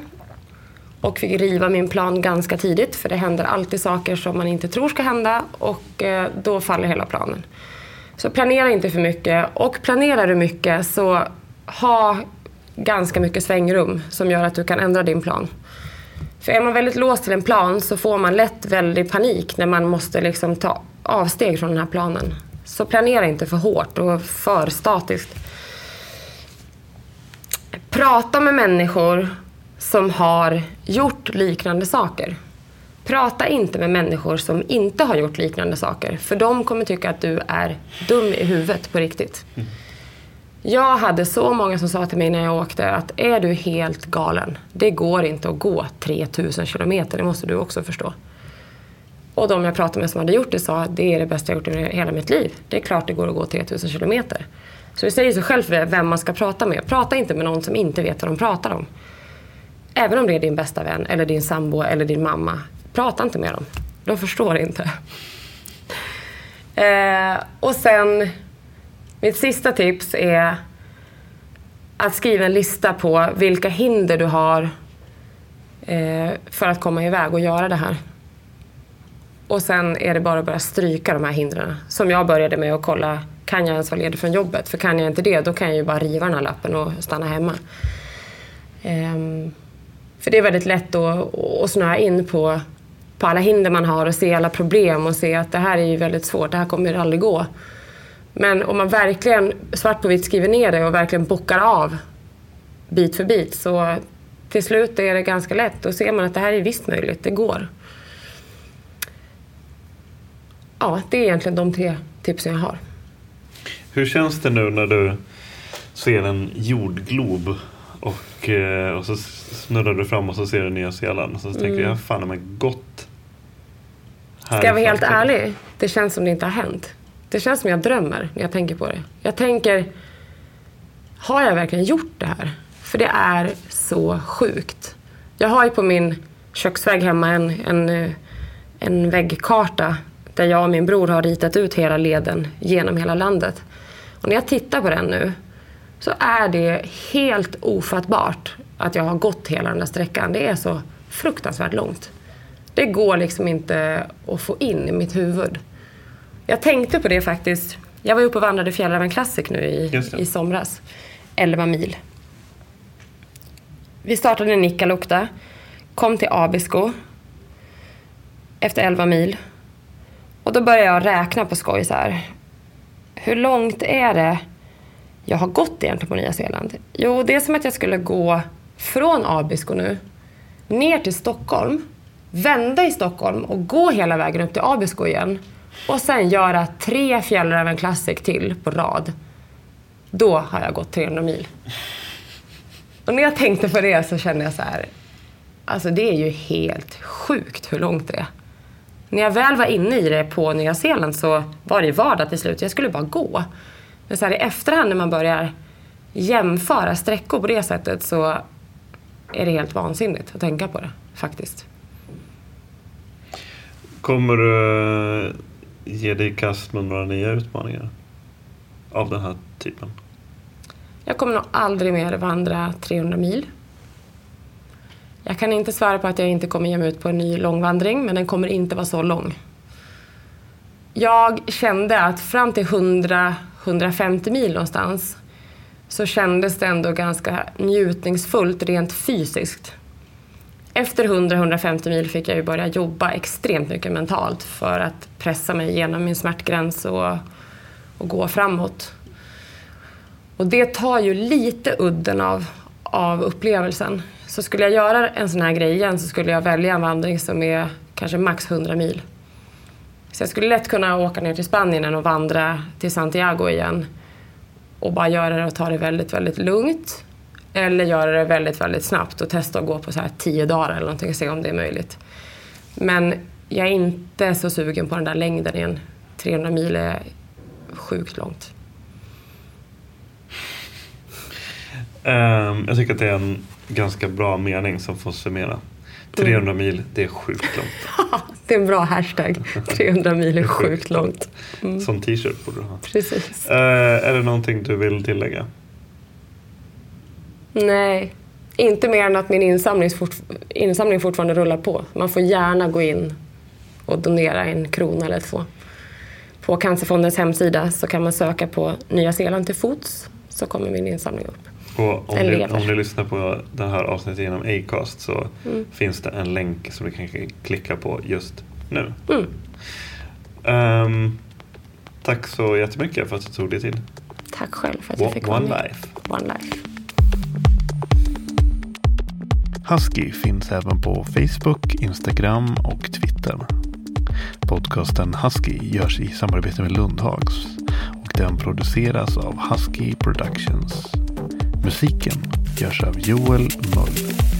och fick riva min plan ganska tidigt för det händer alltid saker som man inte tror ska hända och eh, då faller hela planen. Så planera inte för mycket och planerar du mycket så ha ganska mycket svängrum som gör att du kan ändra din plan. För är man väldigt låst till en plan så får man lätt väldigt panik när man måste liksom ta avsteg från den här planen. Så planera inte för hårt och för statiskt. Prata med människor som har gjort liknande saker. Prata inte med människor som inte har gjort liknande saker. För de kommer tycka att du är dum i huvudet på riktigt. Mm. Jag hade så många som sa till mig när jag åkte att är du helt galen? Det går inte att gå 3000 kilometer, det måste du också förstå. Och de jag pratade med som hade gjort det sa att det är det bästa jag gjort i hela mitt liv. Det är klart det går att gå 3000 kilometer. Så det säger sig själv vem man ska prata med. Prata inte med någon som inte vet vad de pratar om. Även om det är din bästa vän, eller din sambo eller din mamma. Prata inte med dem. De förstår inte. Eh, och sen, mitt sista tips är att skriva en lista på vilka hinder du har eh, för att komma iväg och göra det här. Och sen är det bara att börja stryka de här hindren. Som jag började med att kolla, kan jag ens vara ledig från jobbet? För kan jag inte det, då kan jag ju bara riva den här lappen och stanna hemma. Um, för det är väldigt lätt att, att snöa in på, på alla hinder man har och se alla problem och se att det här är ju väldigt svårt, det här kommer aldrig gå. Men om man verkligen svart på vitt skriver ner det och verkligen bockar av bit för bit så till slut är det ganska lätt. Då ser man att det här är visst möjligt, det går. Ja, det är egentligen de tre tipsen jag har. Hur känns det nu när du ser en jordglob och, eh, och så snurrar du fram och så ser du Nya Zeeland och så mm. tänker jag, fan mig gott. Ska jag vara helt ärlig? Det känns som det inte har hänt. Det känns som jag drömmer när jag tänker på det. Jag tänker, har jag verkligen gjort det här? För det är så sjukt. Jag har ju på min köksvägg hemma en, en, en väggkarta där jag och min bror har ritat ut hela leden genom hela landet. Och när jag tittar på den nu så är det helt ofattbart att jag har gått hela den där sträckan. Det är så fruktansvärt långt. Det går liksom inte att få in i mitt huvud. Jag tänkte på det faktiskt. Jag var uppe och vandrade Fjällräven Classic nu i, i somras. 11 mil. Vi startade i Nikkaluokta, kom till Abisko efter 11 mil. Och då började jag räkna på skoj så här. Hur långt är det jag har gått egentligen på Nya Zeeland? Jo, det är som att jag skulle gå från Abisko nu, ner till Stockholm, vända i Stockholm och gå hela vägen upp till Abisko igen. Och sen göra tre Fjällräven Classic till på rad. Då har jag gått 300 mil. Och när jag tänkte på det så kände jag så här, alltså det är ju helt sjukt hur långt det är. När jag väl var inne i det på Nya Zeeland så var det vardag till slut. Jag skulle bara gå. Men så här, i efterhand när man börjar jämföra sträckor på det sättet så är det helt vansinnigt att tänka på det faktiskt. Kommer du ge dig i kast med några nya utmaningar av den här typen? Jag kommer nog aldrig mer vandra 300 mil. Jag kan inte svära på att jag inte kommer ge mig ut på en ny långvandring, men den kommer inte vara så lång. Jag kände att fram till 100-150 mil någonstans så kändes det ändå ganska njutningsfullt rent fysiskt. Efter 100-150 mil fick jag ju börja jobba extremt mycket mentalt för att pressa mig igenom min smärtgräns och, och gå framåt. Och det tar ju lite udden av, av upplevelsen. Så skulle jag göra en sån här grej igen så skulle jag välja en vandring som är kanske max 100 mil. Så jag skulle lätt kunna åka ner till Spanien och vandra till Santiago igen och bara göra det och ta det väldigt, väldigt lugnt. Eller göra det väldigt, väldigt snabbt och testa att gå på så här tio dagar eller någonting och se om det är möjligt. Men jag är inte så sugen på den där längden igen. 300 mil är sjukt långt. Um, jag tycker att det är en ganska bra mening som får summera. 300 mm. mil, det är sjukt långt. det är en bra hashtag. 300 mil är sjukt långt. Mm. Som t-shirt borde du ha. Precis. Uh, är det någonting du vill tillägga? Nej, inte mer än att min insamling, fort, insamling fortfarande rullar på. Man får gärna gå in och donera en krona eller två. På Cancerfondens hemsida så kan man söka på Nya Zeeland till fots så kommer min insamling upp. Och om, ni, om ni lyssnar på det här avsnittet genom Acast så mm. finns det en länk som du kan klicka på just nu. Mm. Um, tack så jättemycket för att du tog dig tid. Tack själv för att jag fick vara med. Life. One Life. Husky finns även på Facebook, Instagram och Twitter. Podcasten Husky görs i samarbete med Lundhags och Den produceras av Husky Productions. Musiken görs av Joel Möller.